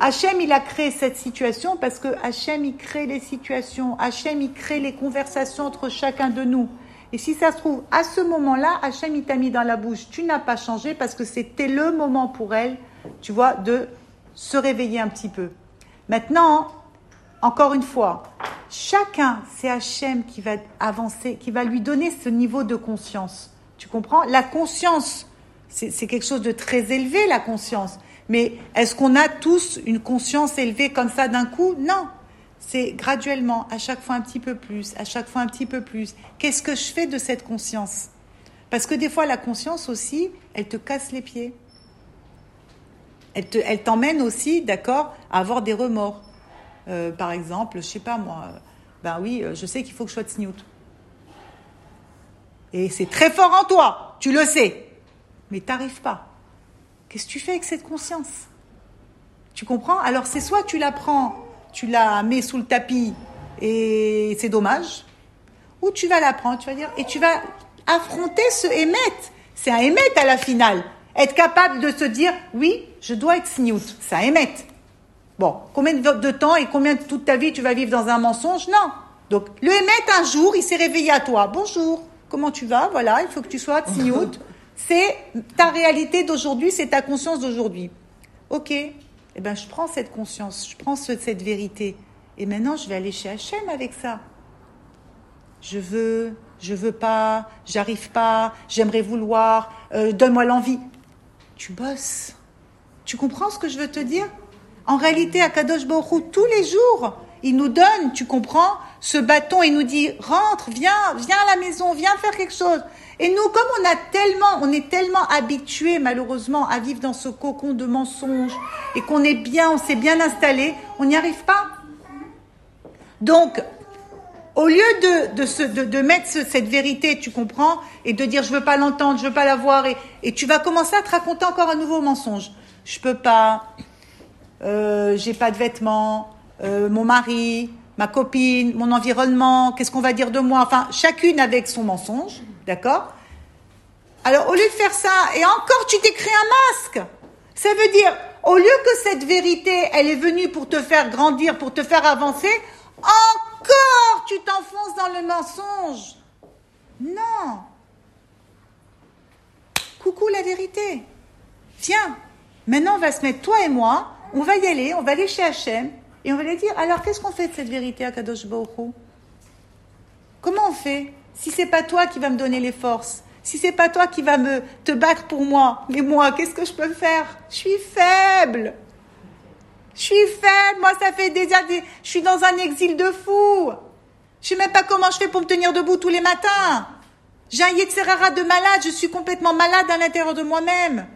Hachem, il a créé cette situation parce que Hachem, il crée les situations. Hachem, il crée les conversations entre chacun de nous. Et si ça se trouve, à ce moment-là, Hachem, il t'a mis dans la bouche. Tu n'as pas changé parce que c'était le moment pour elle, tu vois, de se réveiller un petit peu. Maintenant, encore une fois, chacun, c'est Hachem qui va avancer, qui va lui donner ce niveau de conscience. Tu comprends? La conscience, c'est quelque chose de très élevé, la conscience. Mais est-ce qu'on a tous une conscience élevée comme ça d'un coup? Non. C'est graduellement, à chaque fois un petit peu plus, à chaque fois un petit peu plus. Qu'est-ce que je fais de cette conscience? Parce que des fois, la conscience aussi, elle te casse les pieds. Elle t'emmène aussi, d'accord, à avoir des remords. Euh, par exemple, je sais pas moi, ben oui, euh, je sais qu'il faut que je sois tsniout. Et c'est très fort en toi, tu le sais, mais t'arrives pas. Qu'est-ce que tu fais avec cette conscience? Tu comprends? Alors c'est soit tu la prends, tu la mets sous le tapis et c'est dommage, ou tu vas la prendre, tu vas dire, et tu vas affronter ce émettre. C'est un émettre à la finale. Être capable de se dire, oui, je dois être sniout. C'est un. Bon, combien de temps et combien de toute ta vie tu vas vivre dans un mensonge? Non. Donc, le émettre un jour, il s'est réveillé à toi. Bonjour, comment tu vas? Voilà, il faut que tu sois tsniout. C'est ta réalité d'aujourd'hui, c'est ta conscience d'aujourd'hui. Ok, eh ben, je prends cette conscience, je prends cette vérité. Et maintenant, je vais aller chez Hachem avec ça. Je veux, je veux pas, j'arrive pas, j'aimerais vouloir, euh, donne-moi l'envie. Tu bosses. Tu comprends ce que je veux te dire? En réalité, à Kadosh Baruch tous les jours, il nous donne, tu comprends, ce bâton, il nous dit, rentre, viens, viens à la maison, viens faire quelque chose. Et nous, comme on a tellement, on est tellement habitués, malheureusement, à vivre dans ce cocon de mensonges, et qu'on est bien, on s'est bien installé, on n'y arrive pas. Donc, au lieu de, de, mettre cette vérité, tu comprends, et de dire je veux pas l'entendre, je veux pas la voir, et, et tu vas commencer à te raconter encore un nouveau mensonge. Je peux pas, euh, j'ai pas de vêtements, euh, mon mari, ma copine, mon environnement, qu'est-ce qu'on va dire de moi, enfin, chacune avec son mensonge, d'accord? Alors, au lieu de faire ça, et encore, tu t'es créé un masque. Ça veut dire, au lieu que cette vérité, elle est venue pour te faire grandir, pour te faire avancer, encore tu t'enfonces dans le mensonge. Non. Coucou la vérité. Tiens, maintenant on va se mettre toi et moi on va y aller, on va aller chez Hachem, et on va lui dire, alors qu'est-ce qu'on fait de cette vérité à Kadosh Baruch Comment on fait? Si c'est pas toi qui va me donner les forces, si c'est pas toi qui va me te battre pour moi, mais moi, qu'est-ce que je peux faire? Je suis faible. Je suis faible. Moi, ça fait des années. Je suis dans un exil de fou. Je sais même pas comment je fais pour me tenir debout tous les matins. J'ai un Yetzerara de malade. Je suis complètement malade à l'intérieur de moi-même.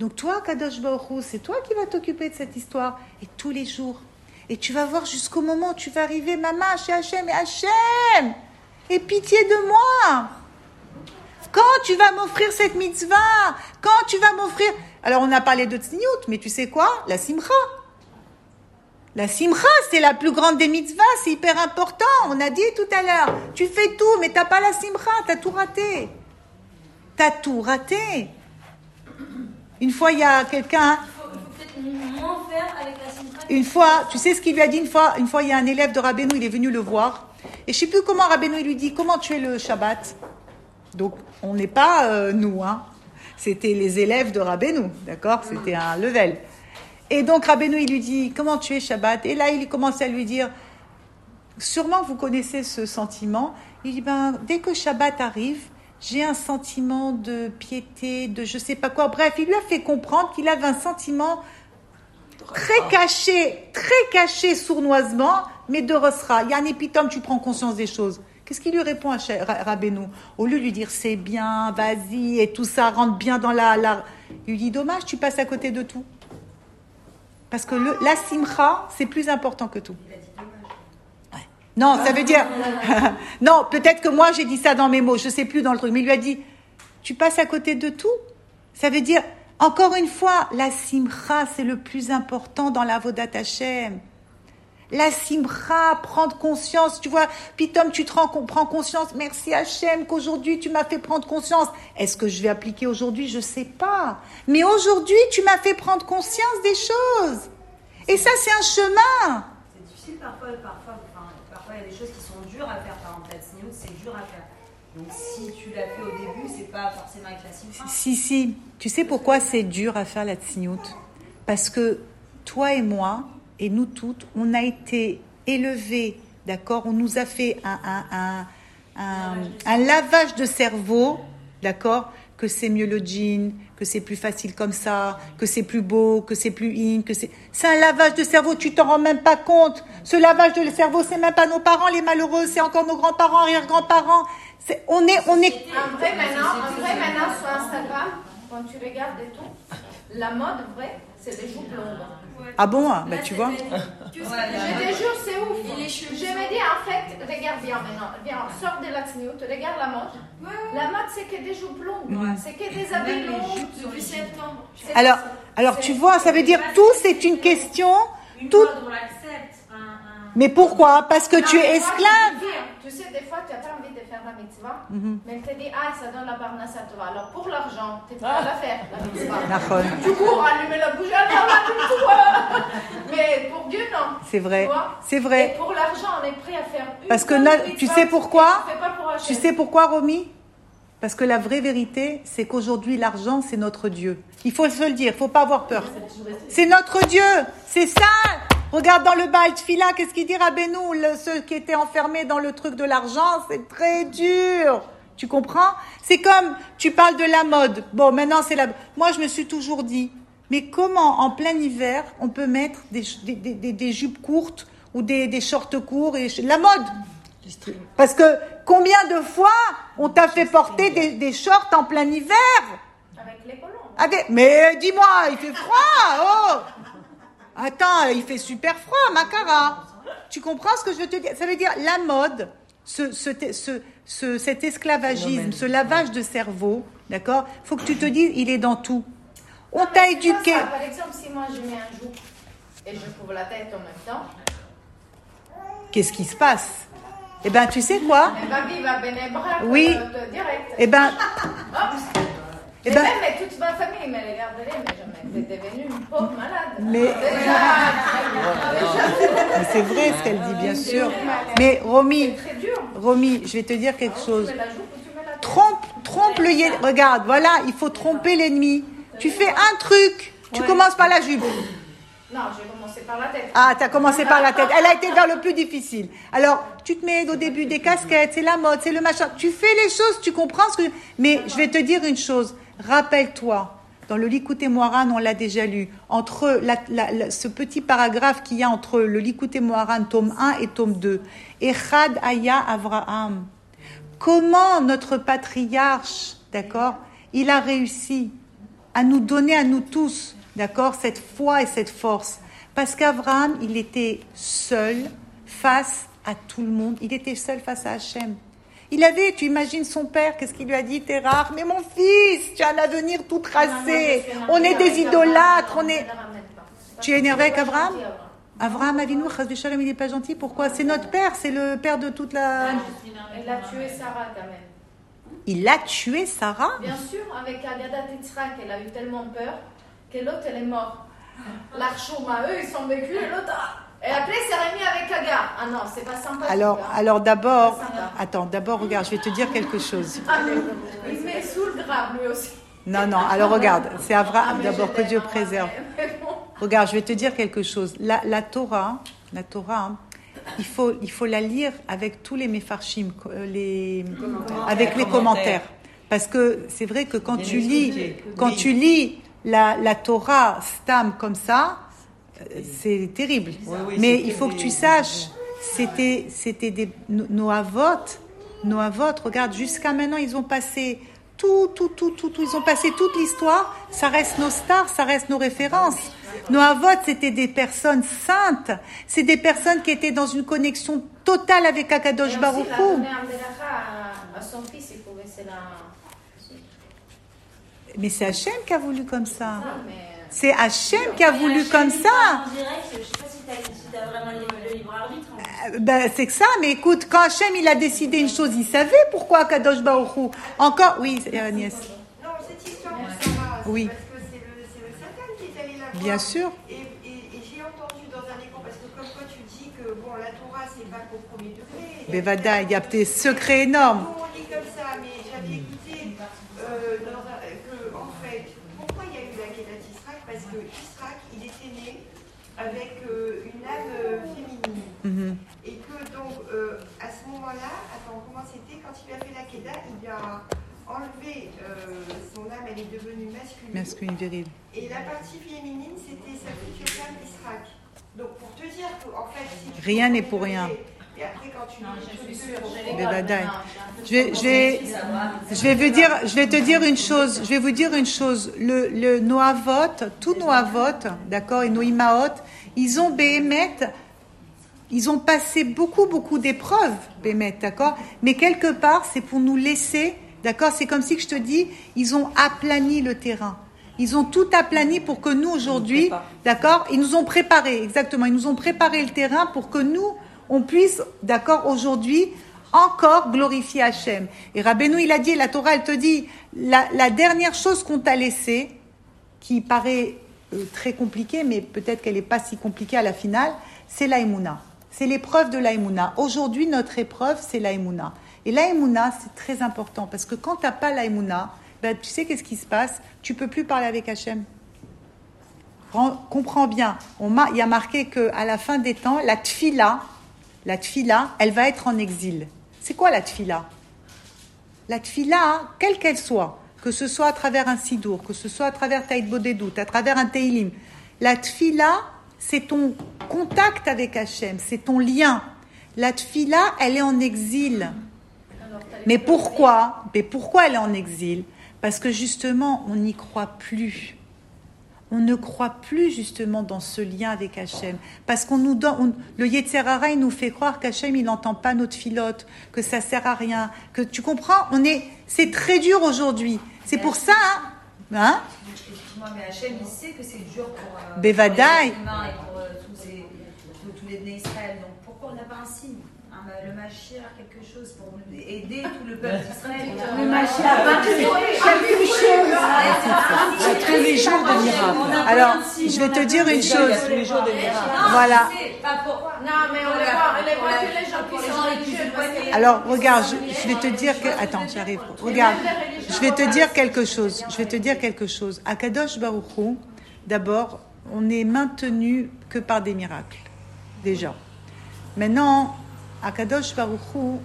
Donc toi, Kadosh Baruch c'est toi qui vas t'occuper de cette histoire. Et tous les jours. Et tu vas voir jusqu'au moment où tu vas arriver, maman, chez Hachem, et Hachem, et pitié de moi. Quand tu vas m'offrir cette mitzvah, quand tu vas m'offrir... Alors on a parlé de Tzniut, mais tu sais quoi? La simcha. La simcha, c'est la plus grande des mitzvahs, c'est hyper important. On a dit tout à l'heure, tu fais tout, mais t'as pas la simcha, t'as tout raté. T'as tout raté. Une fois, il y a quelqu'un. Une fois, tu sais ce qu'il lui a dit une fois? Une fois, il y a un élève de Rabbeinu, il est venu le voir. Et je sais plus comment Rabbeinu lui dit Comment tu es le Shabbat? Donc, on n'est pas euh, nous, hein. C'était les élèves de Rabbeinu, d'accord? C'était un level. Et donc, Rabbeinu, lui dit Comment tu es Shabbat? Et là, il commence à lui dire Sûrement, vous connaissez ce sentiment. Il dit ben, Dès que Shabbat arrive, j'ai un sentiment de piété, de je sais pas quoi. Bref, il lui a fait comprendre qu'il avait un sentiment très caché, très caché sournoisement, mais de Rosra. Il y a un épitome, tu prends conscience des choses. Qu'est-ce qu'il lui répond à Rabbeinu Au lieu de lui dire c'est bien, vas-y, et tout ça rentre bien dans la, la... Il lui dit dommage, tu passes à côté de tout. Parce que le, la simcha, c'est plus important que tout. Non, ça veut dire. non, peut-être que moi j'ai dit ça dans mes mots, je sais plus dans le truc, mais il lui a dit Tu passes à côté de tout? Ça veut dire, encore une fois, la simcha, c'est le plus important dans la Vodat Hashem. la simra, prendre conscience, tu vois, puis Tom, tu te rends, prends conscience, merci Hachem qu'aujourd'hui tu m'as fait prendre conscience. Est-ce que je vais appliquer aujourd'hui? Je sais pas. Mais aujourd'hui, tu m'as fait prendre conscience des choses. Et ça, c'est un chemin. C'est difficile parfois, parfois, il y a des choses qui sont dures à faire. Par c'est dur à faire. Donc si tu l'as fait au début, c'est pas forcément avec la. Si, si. Tu sais pourquoi c'est dur à faire la tsniout Parce que toi et moi, et nous toutes, on a été élevés, d'accord? On nous a fait un, un, lavage de cerveau, d'accord? Que c'est mieux le jean, que c'est plus facile comme ça, que c'est plus beau, que c'est plus in, que c'est... C'est un lavage de cerveau, tu t'en rends même pas compte. Ce lavage de cerveau, c'est même pas nos parents les malheureux, c'est encore nos grands-parents, arrière-grands-parents. C'est, on est, on est... Un vrai maintenant, un vrai maintenant sur Instagram, quand tu regardes et tout, la mode vrai, c'est des joues blondes. Ah bon hein? bah, tu vois. Je te jure, c'est ouf. Je me dis, en fait, regarde bien maintenant. Viens, sors de la tsniout, regarde la mode. La mode, c'est que des joues blondes. C'est que des habits longs depuis septembre. Alors, alors tu vois, ça veut dire tout, c'est une question. Tout... Mais pourquoi? Parce que tu es esclave. Tu sais, des fois, tu n'as mitzvah, mhm. mais tu te dis, ah, ça donne la barnasse à toi. Alors, pour l'argent, tu es prêt à la faire, la mitzvah. Tu cours, allumer la bougie, Mais pour Dieu, non. C'est vrai. C'est vrai. Et pour l'argent, on est prêt à faire une Parce que tu sais pourquoi? Tu sais pourquoi, Romy? Parce que la vraie vérité, c'est qu'aujourd'hui, l'argent, c'est notre Dieu. Il faut se le dire, il faut pas avoir peur. C'est notre Dieu, c'est ça. Regarde dans le Baal Tfila, qu'est-ce qu'il dit Rabbeinu Ceux qui étaient enfermés dans le truc de l'argent, c'est très dur. Tu comprends? C'est comme, tu parles de la mode. Bon, maintenant c'est la... Moi, je me suis toujours dit, mais comment en plein hiver, on peut mettre des, des, des, jupes courtes ou des, shorts courts et la mode? Parce que combien de fois on t'a fait porter des, des shorts en plein hiver? Avec les colons. Mais dis-moi, il fait froid oh Attends, il fait super froid, Macara. Tu comprends ce que je veux te dire? Ça veut dire la mode, ce, cet esclavagisme, ce lavage de cerveau, d'accord? Faut que tu te dises, il est dans tout. On t'a éduqué. Par exemple, si moi je mets un jour et je couvre la tête en même temps. Qu'est-ce qui se passe? Eh ben, tu sais quoi? Oui. Eh ben. Et ben, même toute ma famille me regardait, mais j'étais devenue une pauvre malade. Mais, mais c'est vrai ce qu'elle dit, bien sûr. Mais Romy, Romy, je vais te dire quelque chose. Trompe, trompe le Regarde, voilà, il faut tromper l'ennemi. Tu fais un truc, tu commences par la jupe. Non, j'ai commencé par la tête. Ah, tu as commencé par la tête. Elle a été vers le plus difficile. Alors, tu te mets au début des casquettes, c'est la mode, c'est le machin. Tu fais les choses, tu comprends ce que. Mais je vais te dire une chose. Rappelle-toi, dans le Likuté Moharan, on l'a déjà lu, entre ce petit paragraphe qu'il y a entre le Likuté Moharan, tome 1 et tome 2, Echad Aya Avraham. Comment notre patriarche, d'accord, il a réussi à nous donner à nous tous, d'accord, cette foi et cette force? Parce qu'Abraham, il était seul face à tout le monde. Il était seul face à Hachem. Il avait, tu imagines son père, qu'est-ce qu'il lui a dit T'es rare, mais mon fils, tu as un avenir tout tracé. On est des idolâtres, on est. Tu es énervé avec Abraham? Abraham Avinu, il n'est pas gentil. Pourquoi? C'est notre père, c'est le père de toute la. Il a tué Sarah quand même. Il a tué Sarah? Bien sûr, avec Agadat Yitzhak, elle a eu tellement peur que l'autre, elle est morte. L'archouma, eux, ils sont vécus, et l'autre. Et après, c'est remis avec Agar. Ah non, c'est pas sympa. Alors, alors d'abord, attends, d'abord, regarde, je vais te dire quelque chose. Ah, il met sous le grave, lui aussi. Non, non, alors regarde, c'est Abraham ah, d'abord que Dieu préserve. Regarde, je vais te dire quelque chose. La, la Torah, la Torah, il faut, il faut la lire avec tous les mefarshim, euh, les, avec les commentaires. Parce que c'est vrai que quand tu lis, quand tu lis la, la Torah stam comme ça, c'est terrible. Mais il faut que tu saches, c'était, c'était des, nos avots, nos avots, regarde, jusqu'à maintenant, ils ont passé tout, tout, tout, tout, tout, ils ont passé toute l'histoire. Ça reste nos stars, ça reste nos références. Nos avots, c'était des personnes saintes. C'est des personnes qui étaient dans une connexion totale avec Akadosh Baruch Mais c'est Hachem qui a voulu comme ça. C'est Hachem qui a voulu comme ça. En direct, je sais pas si tu as, vraiment le, libre arbitre. Euh, ben, c'est que ça, mais écoute, quand Hachem il a décidé une chose, il savait pourquoi Kadosh Baruchou. Encore, oui, Agnès. Non, cette histoire de Sarah, oui. parce que c'est le, le Satan qui est allé la voir. Bien sûr. Et, et, et j'ai entendu dans un écho, parce que comme toi tu dis que bon, la Torah c'est pas qu'au premier degré. Mais Vada, il y a des secrets énormes. Nous on dit comme ça, mais j'avais écouté euh, dans un, que, en fait, pourquoi il y a eu la Kedat Israq Parce que Israq, il était né avec euh, une âme euh, féminine. Mhm. Et que donc, euh, à ce moment-là, attends, comment c'était Quand il lui a fait la Kedah, il lui a enlevé euh, son âme, elle est devenue masculine. Masculine virile. Et la partie féminine, c'était sa future femme Israq. Donc, pour te dire que, en fait, si Rien n'est pour rien. Et après, quand tu je suis sûre. Mais Vadaï. Je vais, je vais, je vais vous dire, je vais te dire une chose. Je vais vous dire une chose. Le, le Noavot, tout Noavot, d'accord, et Noïmaot, ils ont Béhémet, ils ont passé beaucoup, beaucoup d'épreuves, Béhémet, d'accord. Mais quelque part, c'est pour nous laisser, d'accord? C'est comme si je te dis, ils ont aplani le terrain. Ils ont tout aplani pour que nous aujourd'hui, d'accord, ils nous ont préparé, exactement, ils nous ont préparé le terrain pour que nous, on puisse, d'accord, aujourd'hui, encore glorifier Hachem. Et Rabbeinu, il a dit, la Torah, elle te dit, la, la dernière chose qu'on t'a laissée, qui paraît euh, très compliquée, mais peut-être qu'elle n'est pas si compliquée à la finale, c'est l'aïmouna. C'est l'épreuve de l'aïmouna. Aujourd'hui, notre épreuve, c'est l'aïmouna. Et l'aïmouna, c'est très important, parce que quand tu n'as pas l'aïmouna, ben, tu sais qu'est-ce qui se passe? Tu peux plus parler avec Hachem. Ren- Comprends bien, on il y a marqué qu'à la fin des temps, la tfila, la elle va être en exil. C'est quoi la tfila? La tfila, quelle qu'elle soit, que ce soit à travers un sidour, que ce soit à travers Taïd Bodedout, à travers un Teilim, la tfila, c'est ton contact avec Hachem, c'est ton lien. La tfila, elle est en exil. Mais pourquoi? Mais pourquoi elle est en exil? Parce que justement, on n'y croit plus. On ne croit plus justement dans ce lien avec Hachem. Parce qu'on nous donne, on- le Yetzerara, il nous fait croire qu'Hachem, il n'entend pas notre filote, que ça sert à rien, que tu comprends? On est, c'est très dur aujourd'hui. C'est pour ça, hein, hein? Excuse-moi, mais Hachem, il sait que c'est dur pour, euh, pour les humains et pour euh, tous, les Israël. Donc pourquoi on n'a pas un signe? Le Mashiach, quelque chose pour aider tout le peuple d'Israël Le y a tous les jours des miracles. Alors, je vais te dire une chose. tous les jours des miracles. Voilà. Non, mais on les voit, on les voit que les gens qui sont Alors, regarde, je, vais te dire que. Attends, j'arrive. Regarde, je vais te dire quelque chose. Je vais te dire quelque chose. À Kadosh Baruchou, d'abord, on n'est maintenu que par des miracles. Déjà. Maintenant, à Kadosh Baruchou,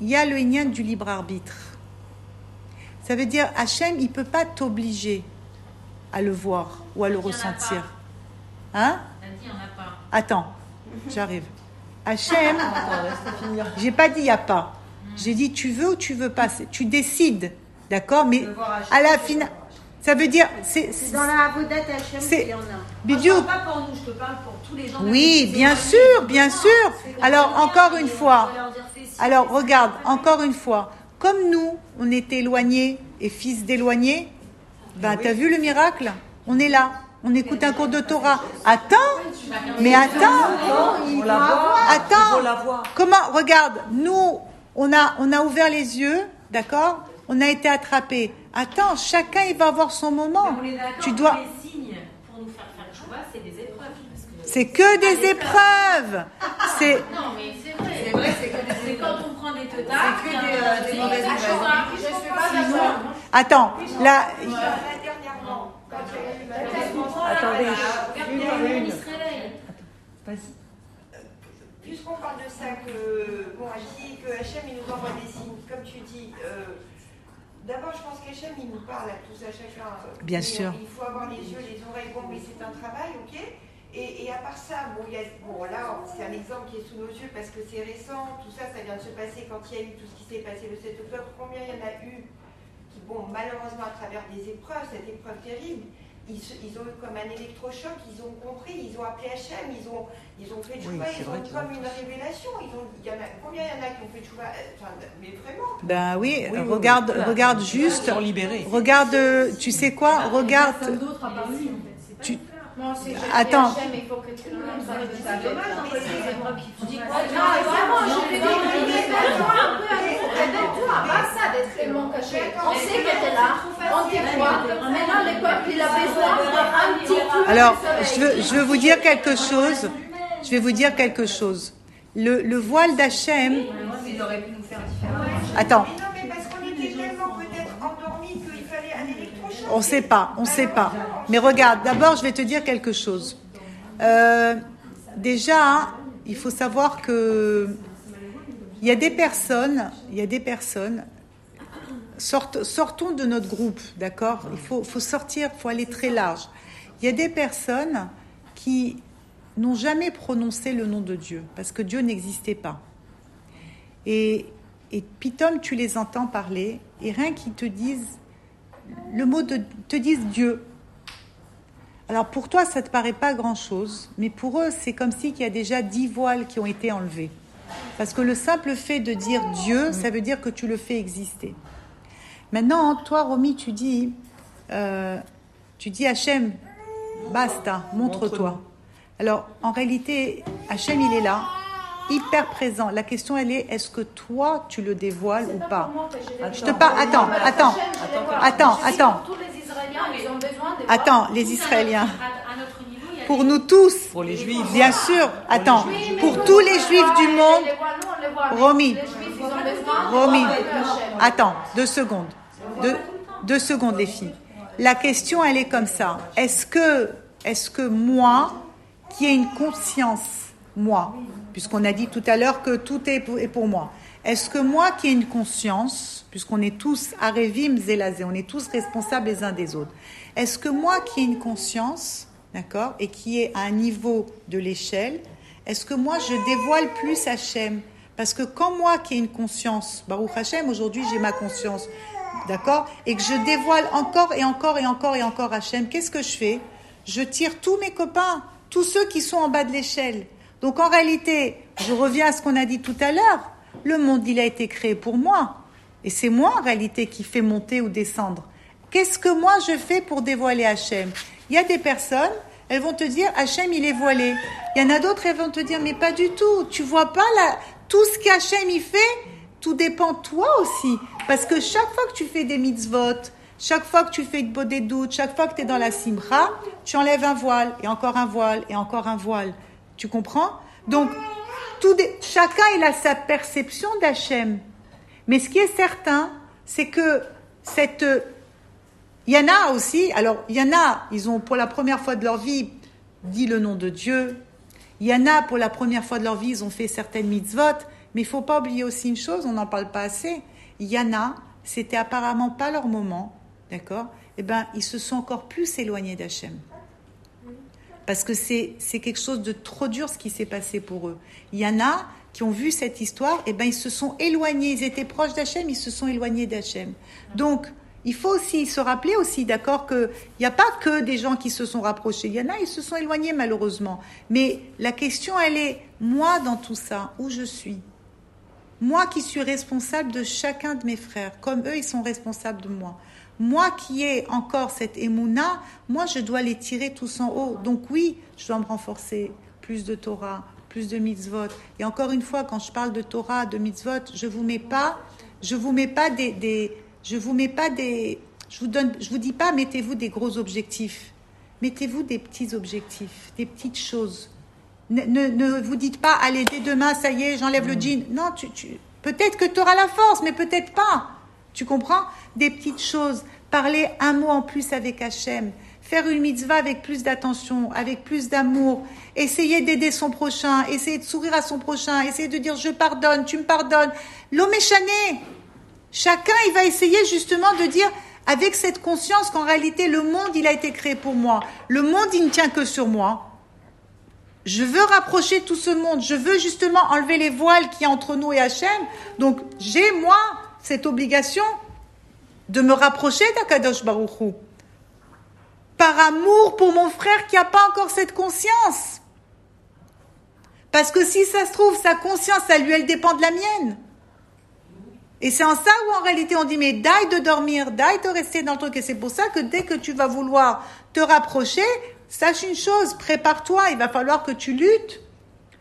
il y a le lien du libre arbitre. Ça veut dire, Hachem, il ne peut pas t'obliger à le voir ou à le ressentir. Hein Attends, j'arrive. Hachem, j'ai pas dit il n'y a pas. J'ai dit tu veux ou tu veux pas? Tu décides, d'accord? Mais à la fin, ça veut dire c'est dans la Avodat Hachem C'est- qu'il y en a. Bidiou. Pas pour nous, je te parle pour tous les gens. Oui, bien sûr, bien sûr. Alors encore une fois, alors regarde, encore une fois, comme nous, on est éloignés et fils d'éloignés, ben t'as vu le miracle? On est là, on écoute un cours de Torah. Attends, mais attends, On la voit. Attends. Comment Regarde, nous, on a, on a ouvert les yeux, d'accord? On a été attrapés. Attends, chacun, il va avoir son moment. On est d'accord, Tu dois. Les signes pour nous faire faire le choix, c'est des épreuves. Que C'est que des épreuves. C'est. Non, mais c'est vrai. C'est vrai, c'est que des C'est quand on prend des teutards. C'est que des, euh, des mauvaises nouvelles. Je suis pas d'accord. Attends, là. Là, dernièrement, quand Attendez. Regardez Une. Israël. Puisqu'on parle de ça, que, bon, elle dit que Hachem, il nous envoie des signes, comme tu dis. euh, D'abord, je pense qu'Hachem, il nous parle à tous, à chacun. euh, Bien mais sûr. Il faut avoir les yeux, les oreilles, bon, mais c'est un travail, ok? Et, et à part ça, bon, il y a, bon là, c'est un exemple qui est sous nos yeux parce que c'est récent, tout ça, ça vient de se passer quand il y a eu tout ce qui s'est passé le 7 octobre. Combien il y en a eu qui, bon, malheureusement, à travers des épreuves, cette épreuve terrible, ils, ont eu comme un électrochoc, ils ont compris, ils ont appelé Hachem, ils ont, ils ont fait Oui, chouva, c'est ils ont qu'ils comme une révélation. Ils ont, il y en a, combien il y en a qui ont fait chouva euh, enfin, Mais vraiment Ben oui, Oui, oui, regarde, oui. regarde Ils juste. sont libérés. Regarde, euh, tu sais quoi Regarde. Personne C'est Attends. Hachem, il faut que tu nous montres avec C'est ça. dommage d'envoyer des épreuves qui font Non, vraiment, je te dis, révèle-toi un peu à nous. Révèle-toi, pas ça d'être tellement caché. On sait que t'es là, on t'y croit. Maintenant, le peuple, il a besoin d'un petit coup de Alors, je veux, je veux vous dire quelque chose. Je vais vous dire quelque chose. Le, le voile d'Hachem. Attends, Mais non, mais parce qu'on était tellement peut-être endormis qu'il fallait un on sait pas, on sait pas. Mais regarde, d'abord, je vais te dire quelque chose. Euh, déjà, il faut savoir que il y a des personnes, il y a des personnes. sortons de notre groupe, d'accord? Il faut, faut sortir, faut aller très large. Il y a des personnes qui n'ont jamais prononcé le nom de Dieu parce que Dieu n'existait pas. Et, et Pitom, tu les entends parler et rien qu'ils te disent le mot de te disent Dieu. Alors pour toi, ça te paraît pas grand-chose, mais pour eux, c'est comme si qu'il y a déjà dix voiles qui ont été enlevés. Parce que le simple fait de dire Dieu, ça veut dire que tu le fais exister. Maintenant, toi, Romy, tu dis, euh, tu dis Hachem, basta, montre-toi. Alors, en réalité, Hachem, il est là, hyper présent. La question, elle est, est-ce que toi, tu le dévoiles ou pas Je te parle, attends, attends, attends, attends. Tous les Israéliens, ils ont besoin de Attends, les Israéliens. Pour nous tous, Pour les juifs. bien sûr. Attends, pour tous les juifs du monde, Romy. Romy, attends, deux secondes. Deux, deux secondes, les filles. La question, elle est comme ça. Est-ce que, est-ce que moi, qui ai une conscience, moi, puisqu'on a dit tout à l'heure que tout est pour, moi, est-ce que moi qui ai une conscience, puisqu'on est tous Arevim Zélazé, on est tous responsables les uns des autres, est-ce que moi qui ai une conscience, d'accord, et qui est à un niveau de l'échelle, est-ce que moi je dévoile plus Hachem? Parce que quand moi qui ai une conscience, Baruch Hachem, aujourd'hui j'ai ma conscience, d'accord, et que je dévoile encore et encore et encore et encore Hachem, qu'est-ce que je fais? Je tire tous mes copains, tous ceux qui sont en bas de l'échelle. Donc en réalité, je reviens à ce qu'on a dit tout à l'heure, le monde il a été créé pour moi. Et c'est moi en réalité qui fait monter ou descendre. Qu'est-ce que moi je fais pour dévoiler Hachem? Il y a des personnes, elles vont te dire Hachem il est voilé. Il y en a d'autres, elles vont te dire mais pas du tout. Tu vois pas là tout ce qu'Hachem il fait, tout dépend toi aussi. Parce que chaque fois que tu fais des mitzvot, chaque fois que tu fais de des doutes, chaque fois que tu es dans la simra, tu enlèves un voile et encore un voile et encore un voile. Tu comprends? Donc tout chacun il a sa perception d'Hachem. Mais ce qui est certain, c'est que cette il y en a aussi, alors il y en a, ils ont pour la première fois de leur vie dit le nom de Dieu. Il y en a pour la première fois de leur vie, ils ont fait certaines mitzvot. Mais il faut pas oublier aussi une chose, on n'en parle pas assez. Il y en a, c'était apparemment pas leur moment, d'accord? Eh ben, ils se sont encore plus éloignés d'Hachem. Parce que c'est quelque chose de trop dur ce qui s'est passé pour eux. Il y en a qui ont vu cette histoire, et ben ils se sont éloignés, ils étaient proches d'Hachem, ils se sont éloignés d'Hachem. Donc, il faut aussi se rappeler aussi, d'accord, qu'il n'y a pas que des gens qui se sont rapprochés. Il y en a, ils se sont éloignés malheureusement. Mais la question, elle est, moi dans tout ça, où je suis? Moi qui suis responsable de chacun de mes frères, comme eux, ils sont responsables de moi. Moi qui ai encore cette émouna, moi je dois les tirer tous en haut. Donc oui, je dois me renforcer, plus de Torah, plus de mitzvot. Et encore une fois, quand je parle de Torah, de mitzvot, je vous mets pas, je vous mets pas des, des je vous mets pas des, je vous donne, je vous dis pas mettez-vous des gros objectifs, mettez-vous des petits objectifs, des petites choses. Ne, ne, ne vous dites pas allez dès demain ça y est j'enlève le jean. Non, tu, tu peut-être que tu auras la force, mais peut-être pas. Tu comprends? Des petites choses. Parler un mot en plus avec Hachem. Faire une mitzvah avec plus d'attention, avec plus d'amour. Essayer d'aider son prochain. Essayer de sourire à son prochain. Essayer de dire je pardonne, tu me pardonnes. L'homme est chané. Chacun, il va essayer justement de dire avec cette conscience qu'en réalité le monde, il a été créé pour moi. Le monde, il ne tient que sur moi. Je veux rapprocher tout ce monde. Je veux justement enlever les voiles qui entre nous et Hachem. Donc, j'ai, moi, cette obligation de me rapprocher d'Akadosh Baruch Hu. Par amour pour mon frère qui n'a pas encore cette conscience. Parce que si ça se trouve, sa conscience, à lui, elle dépend de la mienne. Et c'est en ça où en réalité on dit mais d'aille de dormir, d'aille de rester dans le truc. Et c'est pour ça que dès que tu vas vouloir te rapprocher, sache une chose, prépare-toi, il va falloir que tu luttes.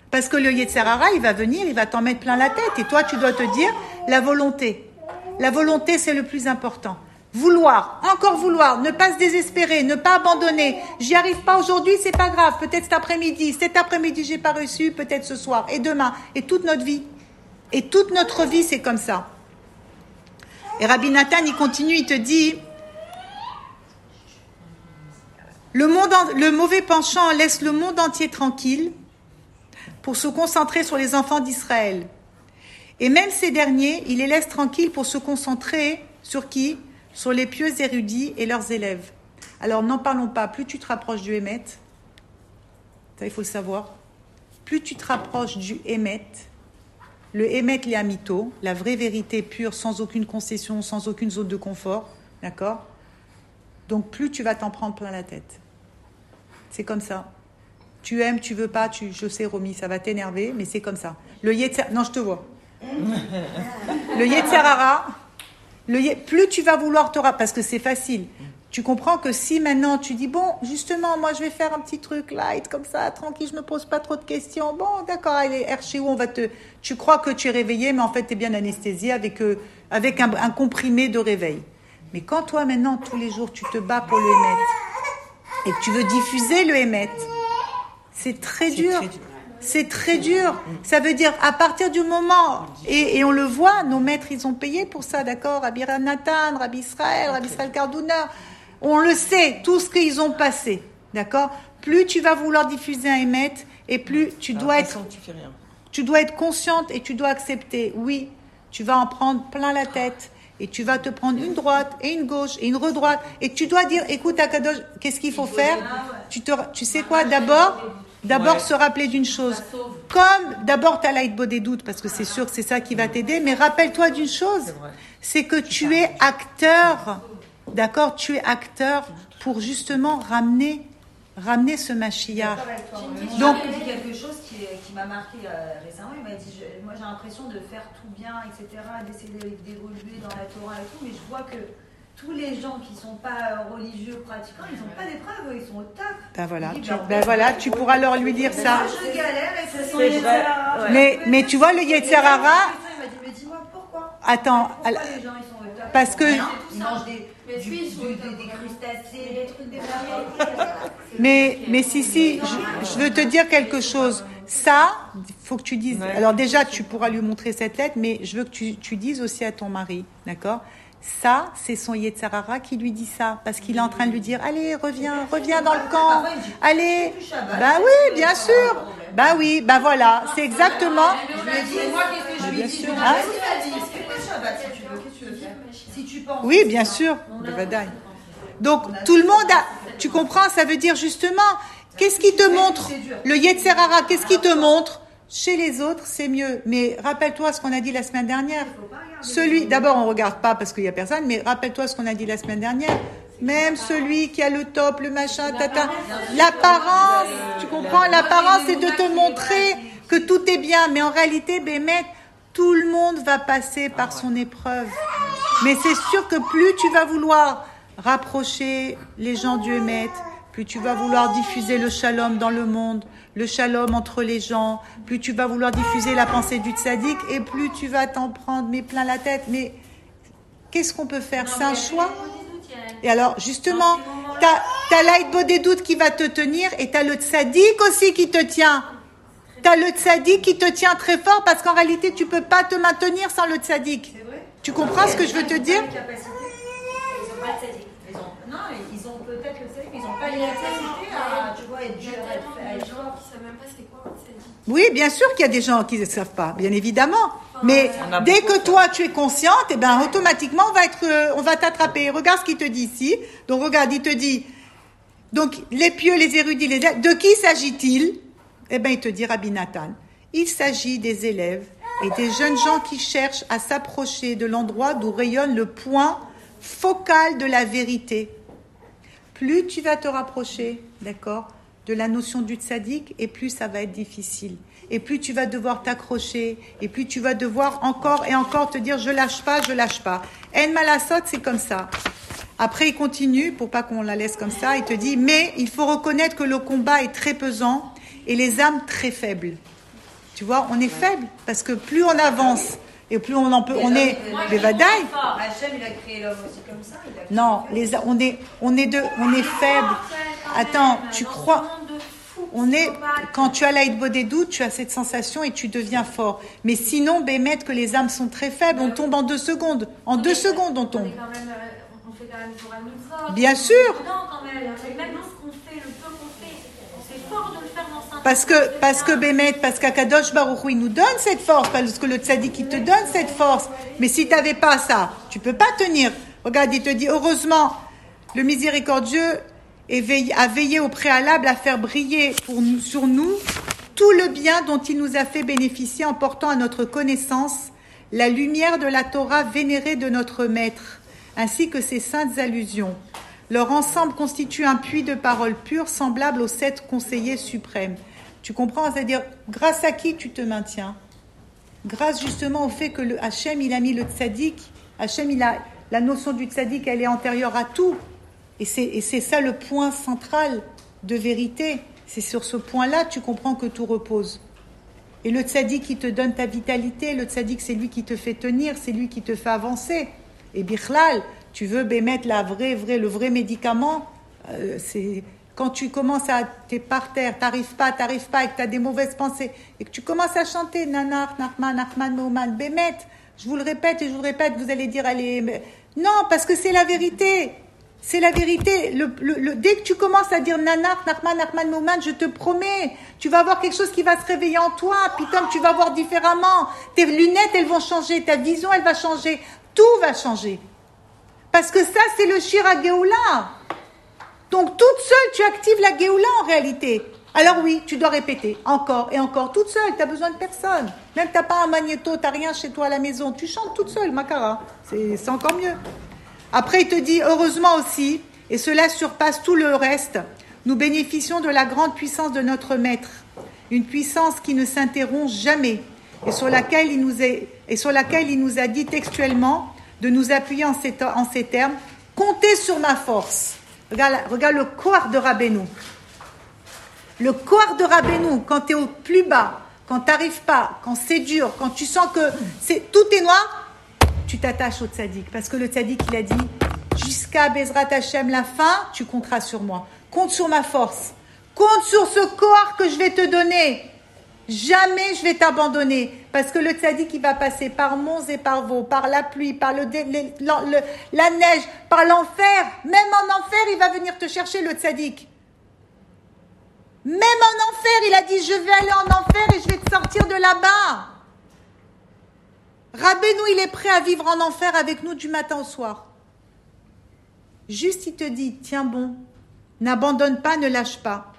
Parce que le Yetzerara, il va venir, il va t'en mettre plein la tête. Et toi, tu dois te dire la volonté. La volonté, c'est le plus important. Vouloir, encore vouloir, ne pas se désespérer, ne pas abandonner. J'y arrive pas aujourd'hui, c'est pas grave. Peut-être cet après-midi, cet après-midi j'ai pas reçu, peut-être ce soir et demain et toute notre vie. Et toute notre vie, c'est comme ça. Et Rabbi Nathan, il continue, il te dit le, le mauvais penchant laisse le monde entier tranquille pour se concentrer sur les enfants d'Israël. Et même ces derniers, il les laisse tranquilles pour se concentrer sur qui? Sur les pieux érudits et leurs élèves. Alors n'en parlons pas, plus tu te rapproches du Hémet, ça il faut le savoir, plus tu te rapproches du Hémet, le Hémet Léamito, la vraie vérité pure, sans aucune concession, sans aucune zone de confort, d'accord? Donc plus tu vas t'en prendre plein la tête. C'est comme ça. Tu aimes, tu veux pas, tu, je sais, Romy, ça va t'énerver, mais c'est comme ça. Le Yetzer, non, je te vois. Le Yetzerara, le, plus tu vas vouloir te parce que c'est facile. Tu comprends que si maintenant tu dis bon, justement, moi je vais faire un petit truc light comme ça, tranquille, je me pose pas trop de questions. Bon, d'accord, allez, chez où on va te. Tu crois que tu es réveillé, mais en fait tu es bien anesthésié avec euh, avec un, comprimé de réveil. Mais quand toi maintenant tous les jours tu te bats pour le émettre et que tu veux diffuser le émettre, c'est très dur. C'est très dur. Ça veut dire, à partir du moment, et, on le voit, nos maîtres, ils ont payé pour ça, d'accord? Rabbi Nathan, Rabbi Israël, Rabbi Israël Kardouner. On le sait, tout ce qu'ils ont passé, d'accord? Plus tu vas vouloir diffuser un émet, et plus tu dois être... Tu dois être consciente et tu dois accepter. Oui, tu vas en prendre plein la tête et tu vas te prendre une droite et une gauche et une redroite. Et tu dois dire écoute Akadosh qu'est-ce qu'il faut faire? tu te tu sais quoi? D'abord D'abord, se rappeler d'une chose. Comme d'abord, tu as l'aide des doutes, parce que c'est sûr que c'est ça qui va t'aider, mais rappelle-toi d'une chose. C'est que tu es acteur, d'accord? Tu es acteur pour justement ramener ramener ce Mashiach. Donc, il dit quelque chose qui, qui m'a marqué euh, récemment. Il m'a dit Moi, j'ai l'impression de faire tout bien, etc., d'essayer d'évoluer dans la Torah et tout, mais je vois que tous les gens qui ne sont pas religieux pratiquants, ils n'ont pas d'épreuve, ils sont au top. Ben voilà, tu, ben voilà, tu pourras leur lui dire ça. Moi, je galère et ça mais, mais tu vois, le Yetzerara. Il m'a dit, mais dis-moi pourquoi. Attends. Pourquoi les gens ils sont au top Parce que. Ils mangent des, du, du, des crustacés, des trucs des Mais, mais si, si, je, je veux te dire quelque chose. Ça, faut que tu dises. Alors déjà, tu pourras lui montrer cette lettre, mais je veux que tu, tu dises aussi à ton mari, d'accord? Ça, c'est son Yetzarara qui lui dit ça, parce qu'il est en train de lui dire Allez, reviens, reviens dans le camp. Allez. Bah oui, bien sûr. Bah oui, bah voilà, c'est exactement. Oui, bien sûr. Donc, tout le monde a. Tu comprends Ça veut dire justement, qu'est-ce qui te montre Le Yetzerara, qu'est-ce qui te montre Chez les autres, c'est mieux. Mais rappelle-toi ce qu'on a dit la semaine dernière. Celui, d'abord, on regarde pas parce qu'il y a personne, mais rappelle-toi ce qu'on a dit la semaine dernière. Même celui qui a le top, le machin, tata. L'apparence, tu comprends? L'apparence, c'est de te montrer que tout est bien. Mais en réalité, Bémet, tout le monde va passer par son épreuve. Mais c'est sûr que plus tu vas vouloir rapprocher les gens du Hémet, plus tu vas vouloir diffuser le shalom dans le monde, le shalom entre les gens, plus tu vas vouloir diffuser la pensée du tzaddik et plus tu vas t'en prendre mais plein la tête. Mais qu'est-ce qu'on peut faire? C'est un choix? Et alors, justement, tu as, l'aïd des doutes qui va te tenir et tu as le tzaddik aussi qui te tient. Tu as le tzaddik qui te tient très fort parce qu'en réalité, tu peux pas te maintenir sans le tzaddik. Tu comprends ce que je veux te dire? Non, ils ont peut-être le tzaddik, ils n'ont pas les capacités à, tu vois, être oui, bien sûr qu'il y a des gens qui ne savent pas, bien évidemment. Mais dès que toi tu es consciente, eh ben automatiquement on va être, euh, on va t'attraper. Regarde ce qu'il te dit ici. Donc regarde, il te dit, donc les pieux, les érudits, les de qui s'agit-il? Eh ben il te dit Rabbi Nathan. Il s'agit des élèves et des jeunes gens qui cherchent à s'approcher de l'endroit d'où rayonne le point focal de la vérité. Plus tu vas te rapprocher, d'accord, de la notion du tzaddik, et plus ça va être difficile. Et plus tu vas devoir t'accrocher, et plus tu vas devoir encore et encore te dire je lâche pas, je lâche pas. En malasot, c'est comme ça. Après, il continue, pour pas qu'on la laisse comme ça, il te dit, mais il faut reconnaître que le combat est très pesant et les âmes très faibles. Tu vois, on est faible, parce que plus on avance, et plus on en peut, on est Bevadaï. Hachem, il a créé l'homme aussi comme ça. il a créé- Non, les, on est, on est de, on est faible. Attends, tu crois, on est, quand tu as l'aïdbo des doutes, tu as cette sensation et tu deviens fort. Mais sinon, Bémet, que les âmes sont très faibles, on tombe en deux secondes. En deux secondes, on tombe. euh. Bien sûr. même. Dans ce qu'on fait, le peu qu'on fait, c'est fort de le faire dans sa Parce que, parce que Bémet, parce qu'Akadosh Baruch Hu, il nous donne cette force, parce que le tzaddik, il te donne cette force. Mais si tu n'avais pas ça, tu peux pas tenir. Regarde, il te dit, heureusement, le miséricordieux est veillé- a veillé au préalable à faire briller pour nous- sur nous tout le bien dont il nous a fait bénéficier en portant à notre connaissance la lumière de la Torah vénérée de notre Maître, ainsi que ses saintes allusions. Leur ensemble constitue un puits de paroles pures semblable aux sept conseillers suprêmes. Tu comprends? C'est-à-dire, grâce à qui tu te maintiens? Grâce justement au fait que le Hachem, il a mis le tzaddik. Hachem, il a, la notion du tzaddik, elle est antérieure à tout. Et c'est, ça le point central de vérité. C'est sur ce point-là, tu comprends que tout repose. Et le tzaddik qui te donne ta vitalité, le tzaddik c'est lui qui te fait tenir, c'est lui qui te fait avancer. Et bichlal, tu veux bémettre la vraie, vraie, le vrai médicament, euh, c'est quand tu commences à t'es par terre, t'arrives pas, t'arrives pas, et que tu as des mauvaises pensées, et que tu commences à chanter Nanar, Nachman, Nachman, Moman, Bémet, je vous le répète et je vous le répète, vous allez dire allez, non, parce que c'est la vérité. C'est la vérité. Le, le- dès que tu commences à dire Nanar, Nachman, Nachman, Moman, je te promets, tu vas avoir quelque chose qui va se réveiller en toi. Pitom, tu vas voir différemment. Tes lunettes, elles vont changer. Ta vision, elle va changer. Tout va changer. Parce que ça, c'est le Shira Geoula. Donc, toute seule, tu actives la Géoula en réalité. Alors oui, tu dois répéter encore et encore, toute seule, tu n'as besoin de personne. Même tu n'as pas un magnéto, tu rien chez toi à la maison, tu chantes toute seule, Makara. C'est encore mieux. Après, il te dit, heureusement aussi, et cela surpasse tout le reste, nous bénéficions de la grande puissance de notre Maître, une puissance qui ne s'interrompt jamais, et sur laquelle il nous, et sur laquelle il nous a dit textuellement de nous appuyer en ces, termes, comptez sur ma force. Regarde, regarde le corps de Rabbeinu. Le corps de Rabbeinu, quand tu es au plus bas, quand tu n'arrives pas, quand c'est dur, quand tu sens que c'est tout est noir, tu t'attaches au tzaddik. Parce que le tzaddik, il a dit, jusqu'à Bezrat Hashem, la fin, tu compteras sur moi. Compte sur ma force. Compte sur ce corps que je vais te donner. Jamais je vais t'abandonner. Parce que le tzaddik, il va passer par Mons et par Vaux, par la pluie, par la neige, par l'enfer. Même en enfer, il va venir te chercher, le tzaddik. Même en enfer, il a dit, je vais aller en enfer et je vais te sortir de là-bas. Rabbeinu, il est prêt à vivre en enfer avec nous du matin au soir. Juste, il te dit, tiens bon, n'abandonne pas, ne lâche pas.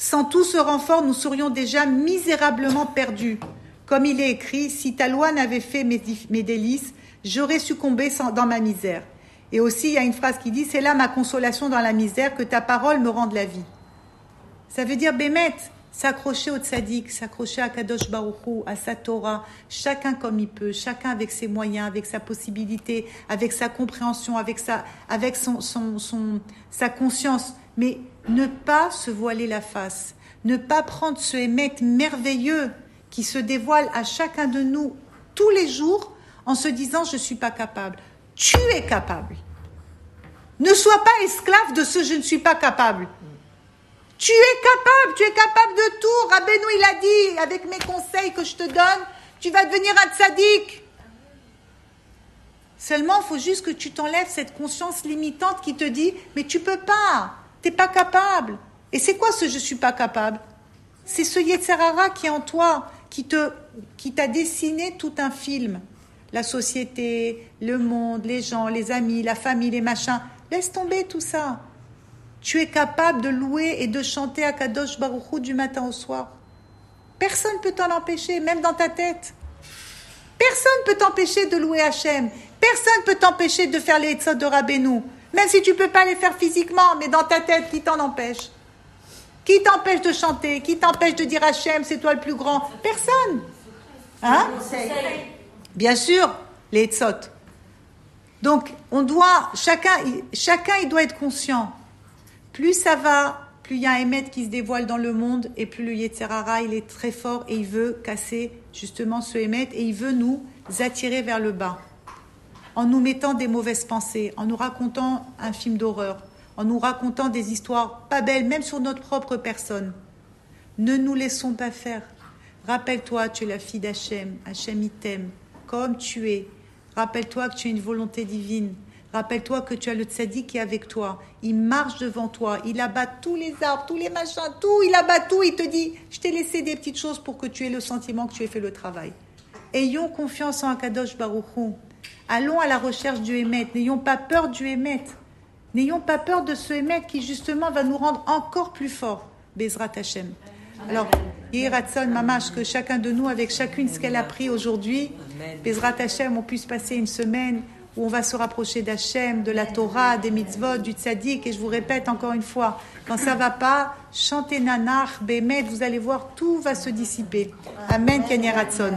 Sans tout ce renfort, nous serions déjà misérablement perdus. Comme il est écrit, si ta loi n'avait fait mes, délices, j'aurais succombé dans ma misère. Et aussi, il y a une phrase qui dit, c'est là ma consolation dans la misère, que ta parole me rende la vie. Ça veut dire, Bémet, s'accrocher au tzaddik, s'accrocher à Kadosh Baruchou, à sa Torah, chacun comme il peut, chacun avec ses moyens, avec sa possibilité, avec sa compréhension, avec sa, avec son, son- sa conscience. Mais ne pas se voiler la face, ne pas prendre ce émet merveilleux qui se dévoile à chacun de nous tous les jours en se disant je suis pas capable. Tu es capable. Ne sois pas esclave de ce je ne suis pas capable. Tu es capable, tu es capable de tout. Rabbeinu, il a dit, avec mes conseils que je te donne, tu vas devenir un tzaddik. Seulement, il faut juste que tu t'enlèves cette conscience limitante qui te dit, mais tu peux pas, t'es pas capable. Et c'est quoi ce je suis pas capable? C'est ce Yetzerara qui est en toi, qui te, qui t'a dessiné tout un film. La société, le monde, les gens, les amis, la famille, les machins. Laisse tomber tout ça. Tu es capable de louer et de chanter à Kadosh Baruchou du matin au soir. Personne ne peut t'en empêcher, même dans ta tête. Personne ne peut t'empêcher de louer Hachem. Personne ne peut t'empêcher de faire les Etzot de Rabbeinu. Même si tu ne peux pas les faire physiquement, mais dans ta tête, qui t'en empêche? Qui t'empêche de chanter? Qui t'empêche de dire Hachem, c'est toi le plus grand? Personne. Hein? Bien sûr, les Etzot. Donc, on doit, chacun, chacun, il doit être conscient. Plus ça va, plus il y a un qui se dévoile dans le monde, et plus le Yetzerara, il est très fort et il veut casser justement ce émet et il veut nous attirer vers le bas. En nous mettant des mauvaises pensées, en nous racontant un film d'horreur, en nous racontant des histoires pas belles, même sur notre propre personne. Ne nous laissons pas faire. Rappelle-toi, tu es la fille d'Hachem. Hachem, il t'aime comme tu es. Rappelle-toi que tu as une volonté divine. Rappelle-toi que tu as le tzaddik qui est avec toi. Il marche devant toi. Il abat tous les arbres, tous les machins, tout. Il abat tout. Il te dit Je t'ai laissé des petites choses pour que tu aies le sentiment que tu aies fait le travail. Ayons confiance en Akadosh Baruchou. Allons à la recherche du Hémet. N'ayons pas peur du Hémet. N'ayons pas peur de ce Hémet qui, justement, va nous rendre encore plus forts. Bezrat Hashem. Alors, Yeratson, Mamash, que chacun de nous, avec chacune ce qu'elle a pris aujourd'hui, Bezrat Hashem, on puisse passer une semaine où on va se rapprocher d'Hachem, de la Torah, des mitzvot, du tzaddik. Et je vous répète encore une fois, quand ça va pas, chantez Nanach, Bémet, vous allez voir, tout va se dissiper. Amen, Kenyeratson.